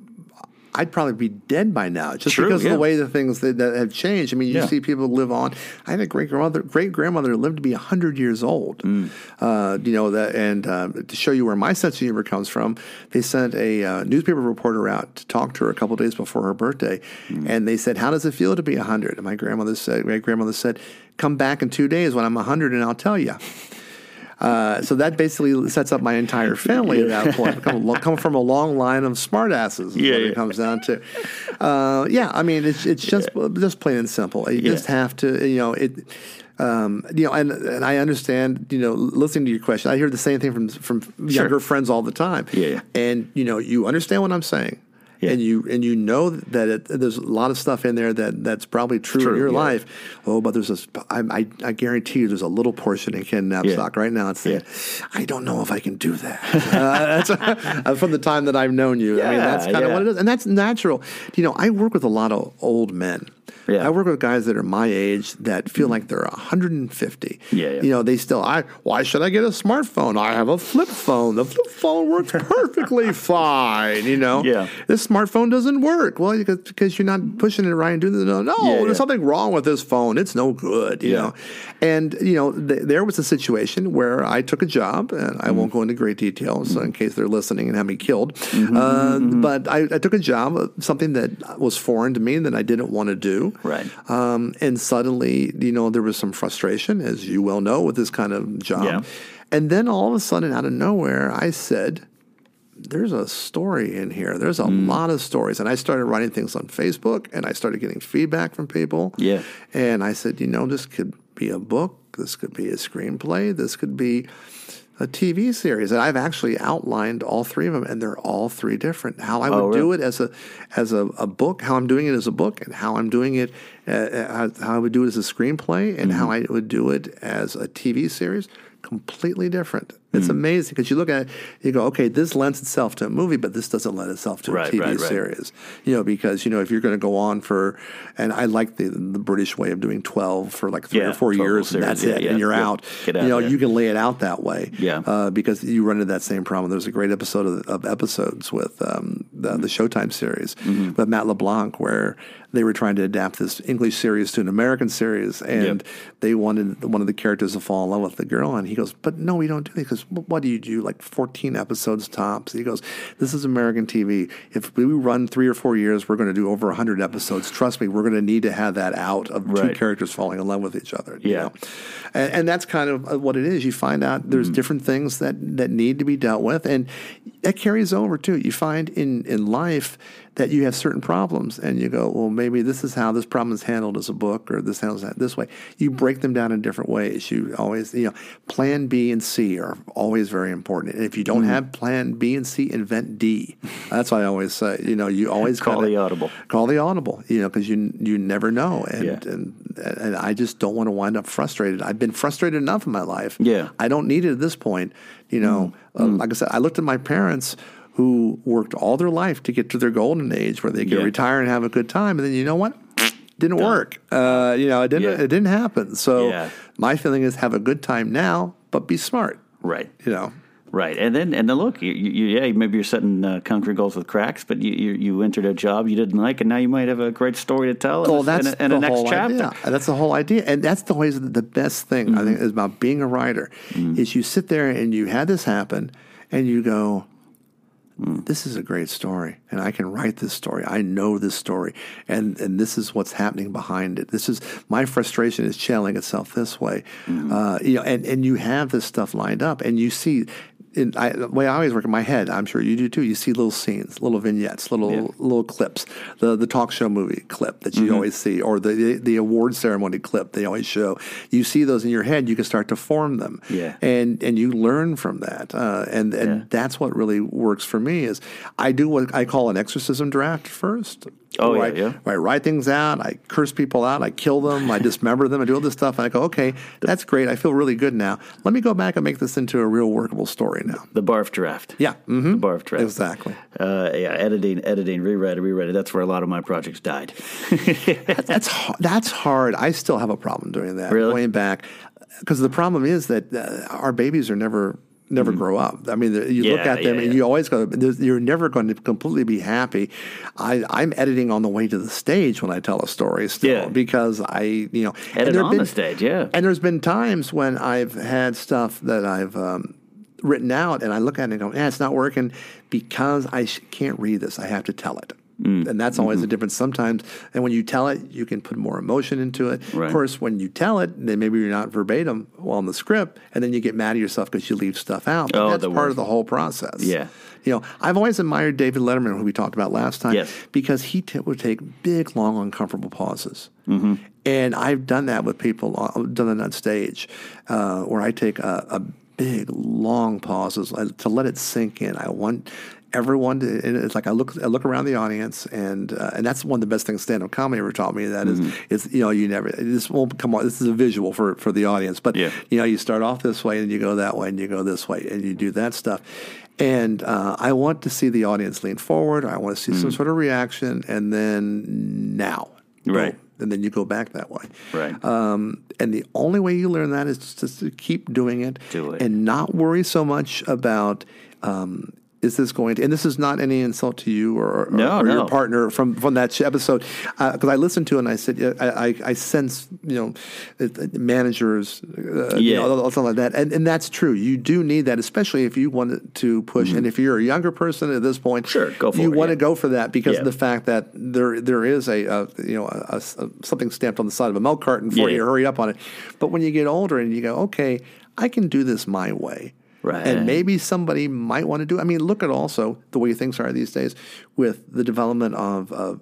I'd probably be dead by now, just True, because yeah. of the way the things that, that have changed. I mean, you Yeah. see people live on. I had a great grandmother, great grandmother, who lived to be hundred years old. Mm. Uh, you know that, and um, to show you where my sense of humor comes from, they sent a uh, newspaper reporter out to talk to her a couple days before her birthday, Mm. and they said, "How does it feel to be hundred? And my grandmother said, "My grandmother said, come back in two days when I'm hundred, and I'll tell you." Uh, so that basically sets up my entire family at that point. Come, come from a long line of smartasses. Is Yeah, what yeah. it comes down to. Uh, yeah, I mean it's it's just just plain and simple. You just have to, you know, it. Um, you know, and and I understand. You know, listening to your question, I hear the same thing from from younger friends all the time. Yeah, yeah. and you know, you understand what I'm saying. Yeah. And you and you know that it, there's a lot of stuff in there that, that's probably true, True, in your yeah. life. Oh, but there's this. I, I, I guarantee you, there's a little portion in Ken Napzok right now. It's saying, I don't know if I can do that. uh, that's from the time that I've known you. I mean, that's kind of yeah. what it is, and that's natural. You know, I work with a lot of old men. Yeah. I work with guys that are my age that feel like they're 150. Yeah, yeah. You know, they still. I. Why should I get a smartphone? I have a flip phone. The flip phone works perfectly fine. You know. Yeah. This smartphone doesn't work. Well, because, because you're not pushing it right and doing the no. no Yeah, there's yeah. something wrong with this phone. It's no good. You Yeah. know. And you know, th- there was a situation where I took a job, and I Mm-hmm. won't go into great details in case they're listening and have me killed. Mm-hmm, uh, But I, I took a job, uh, something that was foreign to me that I didn't want to do. Right. Um, and suddenly, you know, there was some frustration, as you well know, with this kind of job. Yeah. And then all of a sudden, out of nowhere, I said, there's a story in here. There's a Mm. lot of stories. And I started writing things on Facebook and I started getting feedback from people. Yeah. And I said, you know, this could be a book. This could be a screenplay. This could be a TV series, and I've actually outlined all three of them, and they're all three different. How I would Oh, do it as a as a, a book, how I'm doing it as a book, and how I'm doing it, uh, uh, how I would do it as a screenplay, and how Mm-hmm. I would do it as a TV series, completely different. It's Mm. amazing because you look at it, you go, okay, this lends itself to a movie, but this doesn't lend itself to Right, a TV right, right. series. You know, because you know if you're going to go on for, and I like the the British way of doing twelve for like three Yeah, or four 12 years, and that's yeah, it, yeah, and you're out. Out you know, you can lay it out that way. Yeah. uh, because you run into that same problem. There's a great episode of, of episodes with um, the, the Showtime series Mm-hmm. with Matt LeBlanc where they were trying to adapt this English series to an American series, and Yep. they wanted one of the characters to fall in love with the girl, and he goes, "But no, we don't do that." Because what do you do? Like 14 episodes tops. He goes, "This is American TV. If we run three or four years, we're going to do over 100 episodes. Trust me, we're going to need to have that out of two characters falling in love with each other." you Yeah. know? and, and that's kind of uh, what it is. You find out there's Mm-hmm. different things that that need to be dealt with, and that carries over too. You find in in life that you have certain problems, and you go, well, maybe this is how this problem is handled as a book, or this handles that this way. You break them down in different ways. You always, you know, Plan B and C are always very important. And if you don't have Plan B and C, invent D. That's what I always say. You know, you always Call the audible. Call the audible. You know, because you you never know, and Yeah. and and I just don't want to wind up frustrated. I've been frustrated enough in my life. Yeah. I don't need it at this point. You know, Mm. Uh, like I said, I looked at my parents who worked all their life to get to their golden age where they could Yeah. retire and have a good time, and then you know what? Didn't work. Uh, you know, it didn't. Yeah. It didn't happen. So Yeah. my feeling is have a good time now, but be smart. Right. You know. Right, and then and then look, you, you, yeah, maybe you're setting uh, concrete goals with cracks, but you, you you entered a job you didn't like, and now you might have a great story to tell. Well, in, that's a, in the a next whole chapter. idea. That's the whole idea, and that's the always the best thing I think Mm-hmm. is about being a writer is you sit there and you had this happen, and you go. "This is a great story, and I can write this story. I know this story, and and this is what's happening behind it. This is my frustration is channeling itself this way, Mm-hmm. uh, you know, and and you have this stuff lined up, and you see." In, I, the way I always work in my head, I'm sure you do too. You see little scenes, little vignettes, little Yeah. little clips. The the talk show movie clip that you Mm-hmm. always see, or the, the the award ceremony clip they always show. You see those in your head, you can start to form them, Yeah. and and you learn from that, uh, and and Yeah. that's what really works for me. Is I do what I call an exorcism draft first. Oh, yeah, I, yeah. I write things out, I curse people out, I kill them, I dismember them, I do all this stuff, and I go, okay, that's great. I feel really good now. Let me go back and make this into a real workable story now. The barf draft. Yeah, mhm. the barf draft. Exactly. Uh, yeah, editing, editing, rewrite, rewrite. it. That's where a lot of my projects died. That's that's hard. I still have a problem doing that. Really? Going back, because the problem is that uh, our babies are never never grow up. I mean, you look Mm-hmm. At them yeah, and yeah. you always go, you're never going to completely be happy. I, I'm editing on the way to the stage when I tell a story still Yeah. because I you know Edit on been- the stage, yeah. And there's been times when I've had stuff that I've. Um, Written out, and I look at it and go, "Yeah, it's not working because I sh- can't read this. I have to tell it." Mm. And that's always Mm-hmm. the difference sometimes. And when you tell it, you can put more emotion into it. Right. Of course, when you tell it, then maybe you're not verbatim well in the script, and then you get mad at yourself because you leave stuff out. But Oh, that's part of the whole process. Yeah. You know, I've always admired David Letterman, who we talked about last time, Yes. because he t- would take big, long, uncomfortable pauses. Mm-hmm. And I've done that with people, I've done it on stage, uh, where I take a, a big, long pauses uh, to let it sink in. I want everyone it's like I look, I look around the audience, and uh, and that's one of the best things stand up comedy ever taught me. That is, Mm-hmm. it's you know, you never, this won't come on, this is a visual for, for the audience, but Yeah. you know, you start off this way and you go that way and you go this way and you do that stuff. And uh, I want to see the audience lean forward. I want to see some sort of reaction, and then now, Boom. Right. And then you go back that way. Right. Um, and the only way you learn that is just to keep doing it, Do it. and not worry so much about. Um, is this going to? And this is not any insult to you or, or, No, or your partner from from that episode, because I listened to it and I said yeah, I, I, I sense you know uh, managers, uh, you Yeah. know, something like that, and and that's true. You do need that, especially if you want to push. And if you're a younger person at this point, Mm-hmm. Sure, go for you it, want to go for that because Yeah. of the fact that there there is a, a you know a, a- something stamped on the side of a milk carton for Yeah. you. Hurry up on it. But when you get older and you go, okay, I can do this my way. Right. And maybe somebody might want to do. I mean, look at also the way things are these days with the development of.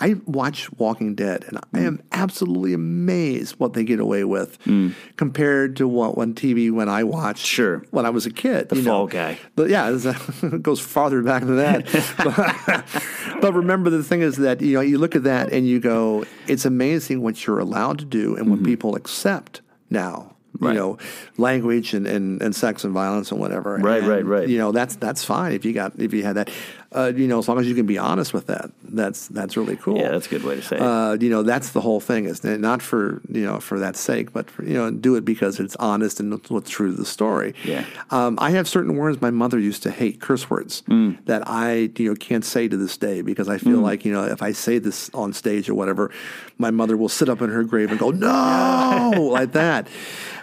I watch Walking Dead, and I am absolutely amazed what they get away with mm. compared to what on TV when I watched Sure. when I was a kid. The Fall Guy. But yeah, it goes farther back than that. but, but remember, the thing is that you know you look at that and you go, it's amazing what you're allowed to do and what mm-hmm. people accept now. Right. You know, language and, and, and sex and violence and whatever. Right, And, right, right. You know, that's that's fine if you got if you had that. Uh, you know, as long as you can be honest with that, that's that's really cool. Yeah, that's a good way to say it. Uh, you know, that's the whole thing. Is not for you know for that sake, but for, you know, do it because it's honest and it's what's true to the story. Yeah. Um, I have certain words my mother used to hate, curse words, Mm. that I you know can't say to this day because I feel like you know if I say this on stage or whatever, my mother will sit up in her grave and go no like that.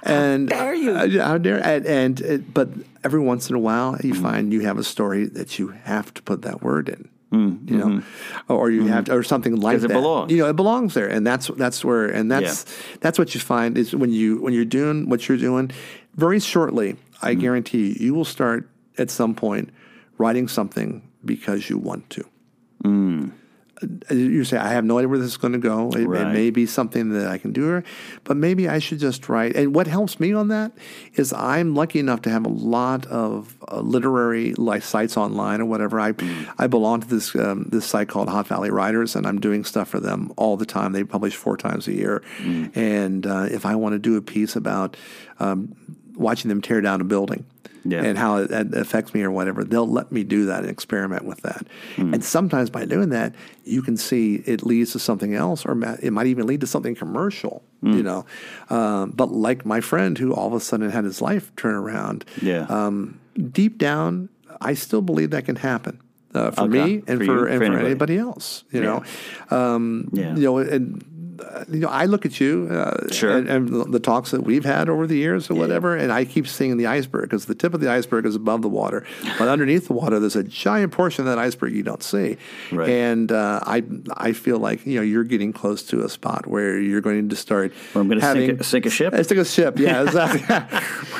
And dare you. Uh, how dare and, and it, but every once in a while you Mm. find you have a story that you have to put that word in. Mm, You know, or you have to, or something like that. mm-hmm. it belongs. You know, it belongs there, and that's that's where, and that's that's what you find is when you when you're doing what you're doing. Very shortly, I Mm-hmm. guarantee you, you will start at some point writing something because you want to. Mm. Uh, You say, I have no idea where this is going to go. It, it may be something that I can do, but maybe I should just write. And what helps me on that is I'm lucky enough to have a lot of uh, literary like sites online or whatever. I I belong to this um, this site called Hot Valley Writers, and I'm doing stuff for them all the time. They publish four times a year, and uh, if I want to do a piece about um, watching them tear down a building. Yeah. And how it, affects me or whatever, they'll let me do that and experiment with that. And sometimes by doing that, you can see it leads to something else, or it might even lead to something commercial. You know, um, but like my friend who all of a sudden had his life turn around. Yeah. Um, deep down, I still believe that can happen. Uh, for Okay. me and For for, you, and for anybody. anybody else, you know, um, Yeah. you know, and you know, I look at you, uh, Sure. and, and the- talks that we've had over the years or whatever, and I keep seeing the iceberg because the tip of the iceberg is above the water, but underneath the water, there's a giant portion of that iceberg you don't see, Right. and uh, I I feel like you know you're getting close to a spot where you're going to start. Where I'm sink a- sink a ship? Uh, Sink a ship, yeah, exactly.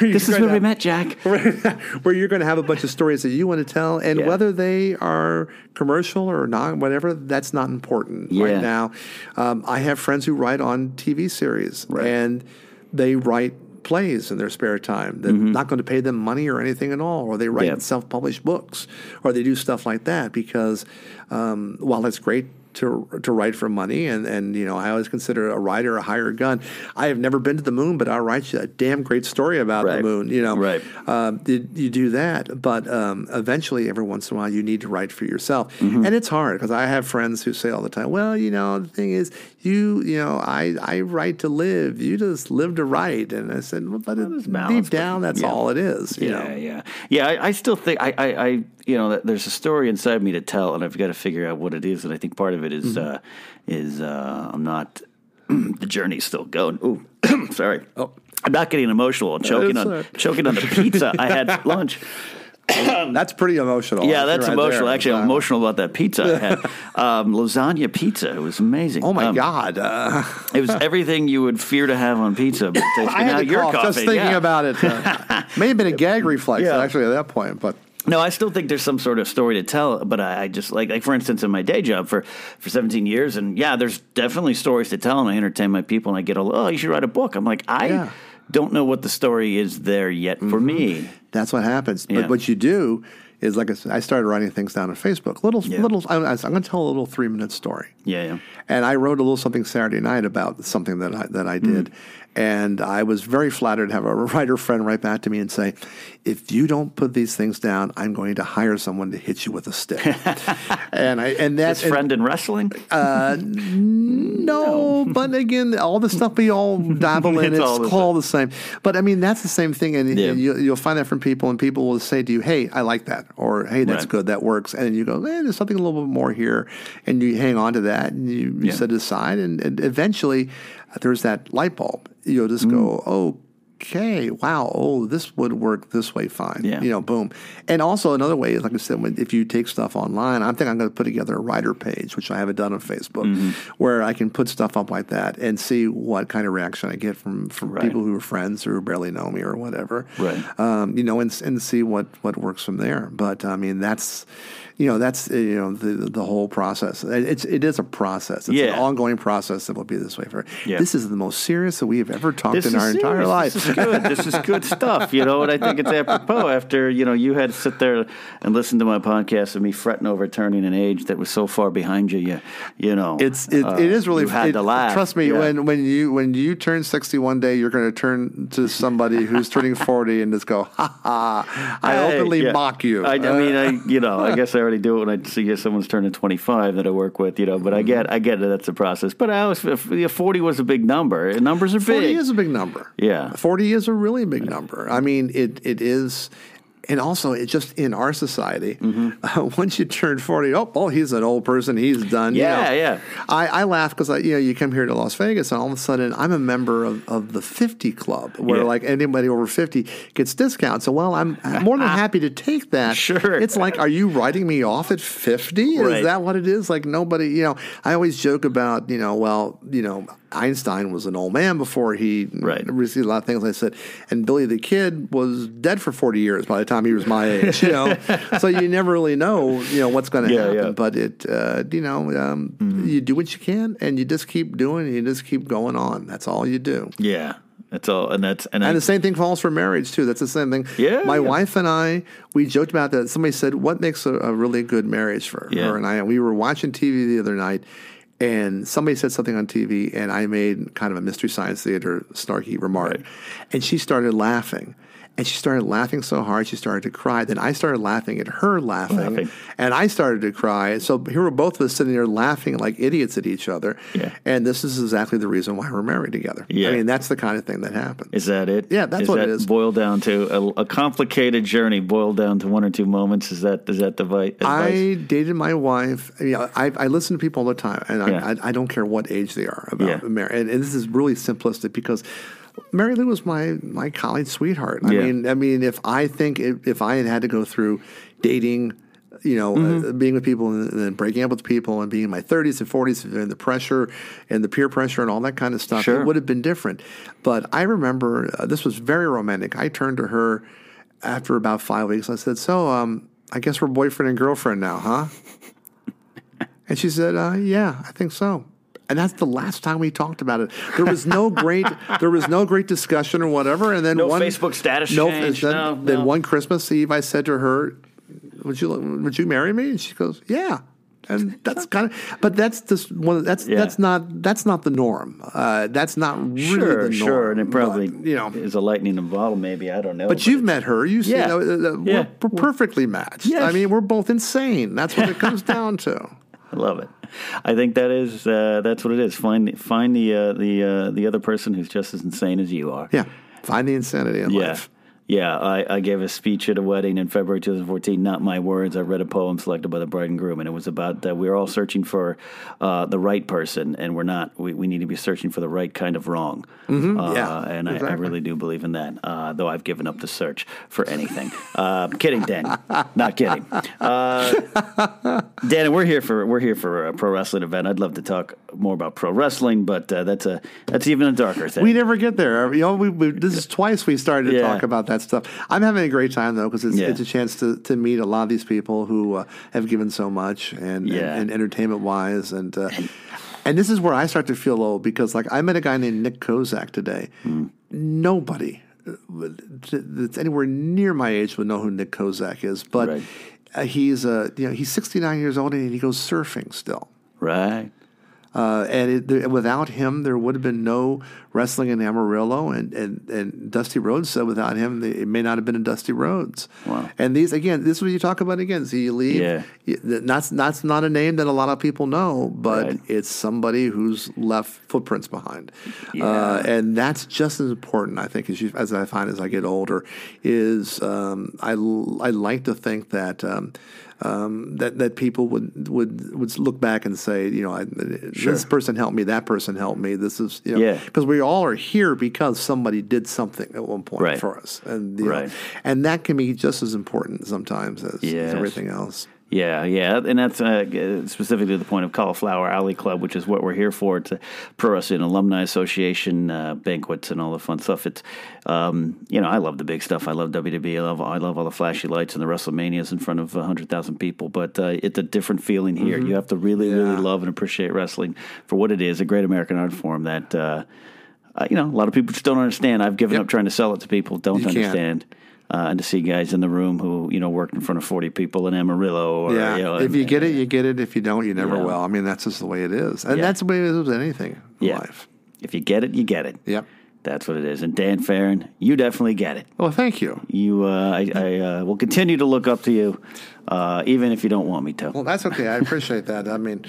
This is where to we met, Jack. where you're going to have a bunch of stories that you want to tell, and Yeah. whether they are commercial or not, whatever, that's not important Yeah. right now. Um, I have friends who write on TV series, Right. and they write plays in their spare time. They're not going to pay them money or anything at all, or they write Mm-hmm. Yeah. self-published books, or they do stuff like that because um, while it's great. To, to write for money and, and you know I always consider a writer a hired gun. I have never been to the moon, but I'll write you a damn great story about Right. the moon. You know, Right. um, you, you do that, but um, eventually, every once in a while, you need to write for yourself, Mm-hmm. and it's hard because I have friends who say all the time, "Well, you know, the thing is, you, you know, I, I write to live. You just live to write." And I said, well, "But it, balance, deep down, but- that's yeah. all it is." You yeah, know, yeah, yeah. I, I still think I, I, I, you know, there's a story inside me to tell, and I've got to figure out what it is. And I think part of it is, Mm-hmm. uh, is uh, I'm not. the journey's still going. Ooh, sorry. Oh, I'm not getting emotional. I'm choking on choking on the pizza I had for lunch. that's pretty emotional. Yeah, that's right emotional. there. Actually, I'm emotional about that pizza I had. um, lasagna pizza. It was amazing. Oh my Um, God! Uh, It was everything you would fear to have on pizza. But I now had to cough just thinking yeah. about it. Uh, may have been a gag reflex Yeah. actually at that point, but No, I still think there's some sort of story to tell, but I, I just like, like for instance, in my day job for, for 17 years, and yeah, there's definitely stories to tell, and I entertain my people, and I get all, oh, you should write a book. I'm like, I Yeah. don't know what the story is there yet for me. That's what happens. Yeah. But what you do is, like I said, I started writing things down on Facebook. Little, Yeah. little. I, I'm going to tell a little three minute story. Yeah, yeah. And I wrote a little something Saturday night about something that I, that I did. Mm. And I was very flattered to have a writer friend write back to me and say, if you don't put these things down, I'm going to hire someone to hit you with a stick. and I and that His friend in wrestling? no, but again, all the stuff we all dabble in, It's it's, all the all the same. But I mean, that's the same thing, and, Yeah. you, you'll find that from people, and people will say to you, "Hey, I like that," or "Hey, that's Right. good, that works," and you go, "Man, there's something a little bit more here," and you hang on to that, and you, Yeah. set it aside, and, and eventually, uh, there's that light bulb. You'll just Mm. go, "Oh." Okay. Wow. Oh, this would work this way fine. Yeah. You know, boom. And also another way, is like I said, when, if you take stuff online, I think I'm going to put together a writer page, which I haven't done on Facebook, Mm-hmm. where I can put stuff up like that and see what kind of reaction I get from, from Right. people who are friends who barely know me or whatever. Right. Um, you know, and and see what what works from there. But I mean, that's you know that's uh, you know the the whole process. It's it is a process. It's Yeah. an ongoing process that will be this way for. Yeah. This is the most serious that we have ever talked This in our entire serious. life. This is good. This is good stuff, you know. And I think it's apropos after you know you had to sit there and listen to my podcast of me fretting over turning an age that was so far behind you. You, you know, It's it, uh, it is really you had it- to laugh. Trust me, Yeah. when when you when you turn sixty one day, you're going to turn to somebody who's turning forty and just go, ha ha! I Hey, openly yeah. mock you. I, I mean, I you know, I guess I already do it when I see someone's turning twenty five that I work with, you know. But I get, I get it. That's the process. But I always, yeah, forty was a big number. Numbers are forty big. is a big number. Yeah. forty is a really big number. I mean, it it is. And also, it just in our society, Mm-hmm. uh, once you turn forty, oh, well, he's an old person. He's done. you Yeah, know. yeah. I, I laugh because you know you come here to Las Vegas, and all of a sudden I'm a member of, of the fifty club, where Yeah. like anybody over fifty gets discounts. So, well, I'm more than happy to take that. Sure. It's like, are you writing me off at fifty? Right. Is that what it is? Like nobody, you know. I always joke about, you know, well, you know, Einstein was an old man before he Right. received a lot of things. I said, and Billy the Kid was dead for forty years by the time he was my age. You know, so you never really know, you know, what's going to Yeah, happen. yeah. Mm-hmm. But it, uh, you know, um, you do what you can, and you just keep doing, and you just keep going on. That's all you do. yeah, that's all. And that's and, I, the same thing falls for marriage too. That's the same thing. Yeah, My yeah. wife and I, we joked about that. Somebody said, "What makes a, a really good marriage for Yeah. her?" And I, we were watching TV the other night, and somebody said something on TV, and I made kind of a mystery science theater snarky remark, Right. and she started laughing. And she started laughing so hard, she started to cry. Then I started laughing at her laughing, Laughing. and I started to cry. So here were both of us sitting there laughing like idiots at each other. Yeah. And this is exactly the reason why we're married together. Yeah. I mean, that's the kind of thing that happens. Is that it? Yeah, that's is what that it is. Boiled down to a, a complicated journey, boiled down to one or two moments. Is that is that the vi- advice? I dated my wife. I, mean, I, I listen to people all the time, and Yeah. I, I, I don't care what age they are about Yeah. marriage. And, and this is really simplistic because Mary Lou was my my college sweetheart. I Yeah. mean, I mean, if I think if, if I had had to go through dating. You know, Mm-hmm. uh, being with people and then breaking up with people and being in my 30s and 40s and the pressure and the peer pressure and all that kind of stuff, Sure. it would have been different. But I remember uh, this was very romantic. I turned to her after about five weeks. I said, "So, um, I guess we're boyfriend and girlfriend now, huh?" and she said, uh, "Yeah, I think so." And that's the last time we talked about it. There was no great, there was no great discussion or whatever. And then No one Facebook status no, change, Then, no, then no. one Christmas Eve, I said to her, "Would you would you marry me?" And she goes, "Yeah." And that's kind of, but that's just one. That's Yeah. that's not that's not the norm. Uh, that's not really sure, the norm. sure, and it probably but, you know. is a lightning in a bottle. Maybe I don't know. But you've met her. You see, Yeah. uh, uh, we're, we're perfectly matched. Yes. I mean, we're both insane. That's what it comes down to. I love it. I think that is uh, that's what it is. Find find the uh, the uh, the other person who's just as insane as you are. Yeah, find the insanity in Yeah. life. Yeah, I, I gave a speech at a wedding in February 2014. Not my words. I read a poem selected by the bride and groom, and it was about that we're all searching for uh, the right person, and we're not. We, we need to be searching for the right kind of wrong. Uh, Mm-hmm. yeah, and I, I really do believe in that. Uh, though I've given up the search for anything. uh, kidding, Dan. Not kidding. Uh, Dan, we're here for we're here for a pro wrestling event. I'd love to talk more about pro wrestling, but uh, that's a that's even a darker thing. We never get there. You know, we, we, this is twice we started to Yeah. talk about that stuff. I'm having a great time though because it's, Yeah. it's a chance to, to meet a lot of these people who uh, have given so much and, Yeah. and, and entertainment wise and. Uh, and this is where I start to feel old because, like, I met a guy named Nick Kozak today. Hmm. Nobody uh, that's anywhere near my age would know who Nick Kozak is, but Right. he's uh, you know he's 69 years old and he goes surfing still. right. Uh, and it, there, without him, there would have been no wrestling in Amarillo, and, and, and Dusty Rhodes said without him, it may not have been a Dusty Rhodes. Wow. And these again, this is what you talk about again. So you leave. Yeah. that's that's not a name that a lot of people know, but Right. it's somebody who's left footprints behind, Yeah. uh, and that's just as important. I think as you, as I find as I get older, is um, I I like to think that. Um, um, that that people would would would look back and say, you know, I, this person helped me, that person helped me. This is, you know, Yeah. because we all are here because somebody did something at one point Right. for us, and you know, Right. and that can be just as important sometimes as, as everything else. Yeah, yeah, and that's uh, specifically the point of Cauliflower Alley Club, which is what we're here for. It's a Pro Wrestling Alumni Association uh, banquets and all the fun stuff. It's, um, you know, I love the big stuff. I love WWE. I love, I love all the flashy lights and the WrestleManias in front of hundred thousand people. But uh, it's a different feeling here. Mm-hmm. You have to really, really love and appreciate wrestling for what it is—a great American art form that. Uh, uh, you know, a lot of people just don't understand. I've given Yep. up trying to sell it to people. Don't You can't. Uh, and to see guys in the room who you know worked in front of forty people in Amarillo, or Yeah. you know, if and- you get it, you get it. If you don't, you never will. I mean, that's just the way it is. And Yeah. that's the way it is with anything in yeah, life. if you get it, you get it. Yep. That's what it is. And Dan Farron, you definitely get it. Well, thank you. You, uh, I, I uh, will continue to look up to you, uh, even if you don't want me to. Well, that's okay. I appreciate that. I mean,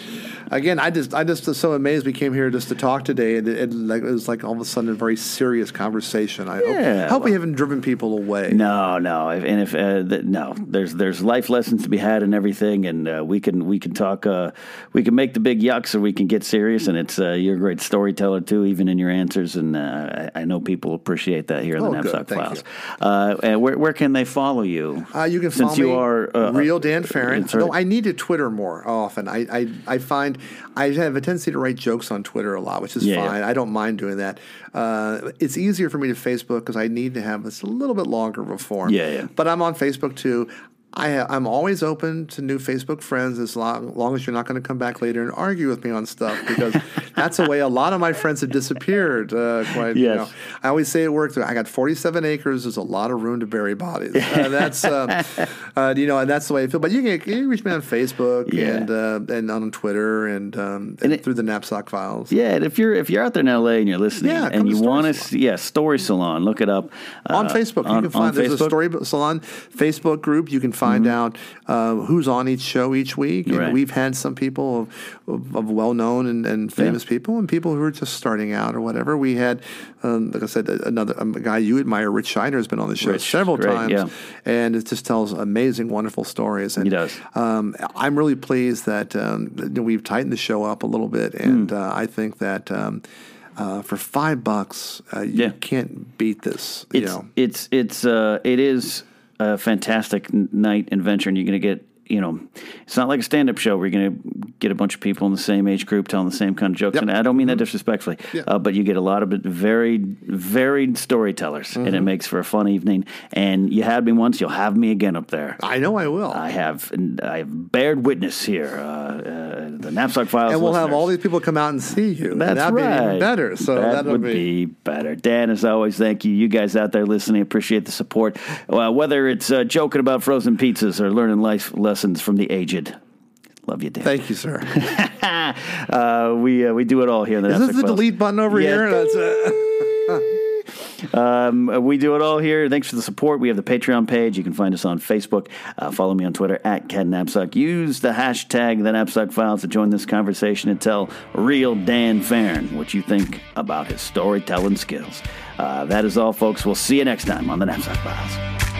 again, I just, I just was so amazed we came here just to talk today, and it, it, like, it was like all of a sudden a very serious conversation. I Yeah, hope, hope we haven't driven people away. No, no, and if uh, th- no, there's there's life lessons to be had and everything, and uh, we can we can talk, uh, we can make the big yucks, or we can get serious. And it's uh, you're a great storyteller too, even in your answers, and uh, I, I know people appreciate that here in Oh, the. Napzok Files. Uh, and where where can they follow you? Uh, you can since follow you me, are uh, real Dan Farron. right. No, I need to Twitter more often. I, I, I find I have a tendency to write jokes on Twitter a lot, which is Yeah, yeah. fine. I don't mind doing that. Uh, it's easier for me to Facebook because I need to have this a little bit longer of a form. Yeah, yeah. But I'm on Facebook too. I, I'm always open to new Facebook friends as long, long as you're not going to come back later and argue with me on stuff because that's the way a lot of my friends have disappeared. Uh, quite, you Yes. know. I always say at work, I got 47 acres. There's a lot of room to bury bodies. Uh, that's, uh, uh, you know, and that's the way I feel. But you can, you can reach me on Facebook Yeah. and uh, and on Twitter and, um, and, And it- through the napzok files. Yeah, and if you're if you're out there in LA and you're listening Yeah, and you want to, yeah, Story Salon, look it up on uh, Facebook. You on- can find on there's a story salon Facebook group. You can find out uh, who's on each show each week. And Right. we've had some people of, of, of well known and, and famous people, and people who are just starting out or whatever. We had, um, like I said, another um, guy you admire, Rich Shiner, has been on the show Rich, several great, times, yeah. and it just tells amazing, wonderful stories. And He does. Um, I'm really pleased that um, we've tightened the show up a little bit, and Hmm. uh, I think that. Um, uh, for five bucks, uh, you Yeah. can't beat this. You it's know, it's it's uh, it is a fantastic night and venture, and you're going to get you know, it's not like a stand up show where you're going to get a bunch of people in the same age group telling the same kind of jokes. Yep. Mm-hmm. And I don't mean that disrespectfully, Yeah. uh, but you get a lot of varied, varied storytellers, and it Mm-hmm. makes for a fun evening. And you had me once, you'll have me again up there. I know I will. I have I have bared witness here. Uh, uh, the napzok files, and we'll have all these people come out and see you. That's That'd right. be even better. So that that'll would be. be. better. Dan, as always, thank you. You guys out there listening, appreciate the support. Uh, whether it's uh, joking about frozen pizzas or learning life lessons from the aged. Love you, Dan. Thank you, sir. uh, we uh, we do it all here. In the Is this the Files. delete button over Yeah. here? That's Um, we do it all here. Thanks for the support. We have the Patreon page. You can find us on Facebook. Uh, follow me on Twitter at Ken Use the hashtag the Napzok Files to join this conversation and tell real Dan Farron what you think about his storytelling skills. Uh, that is all, folks. We'll see you next time on the Napzok Files.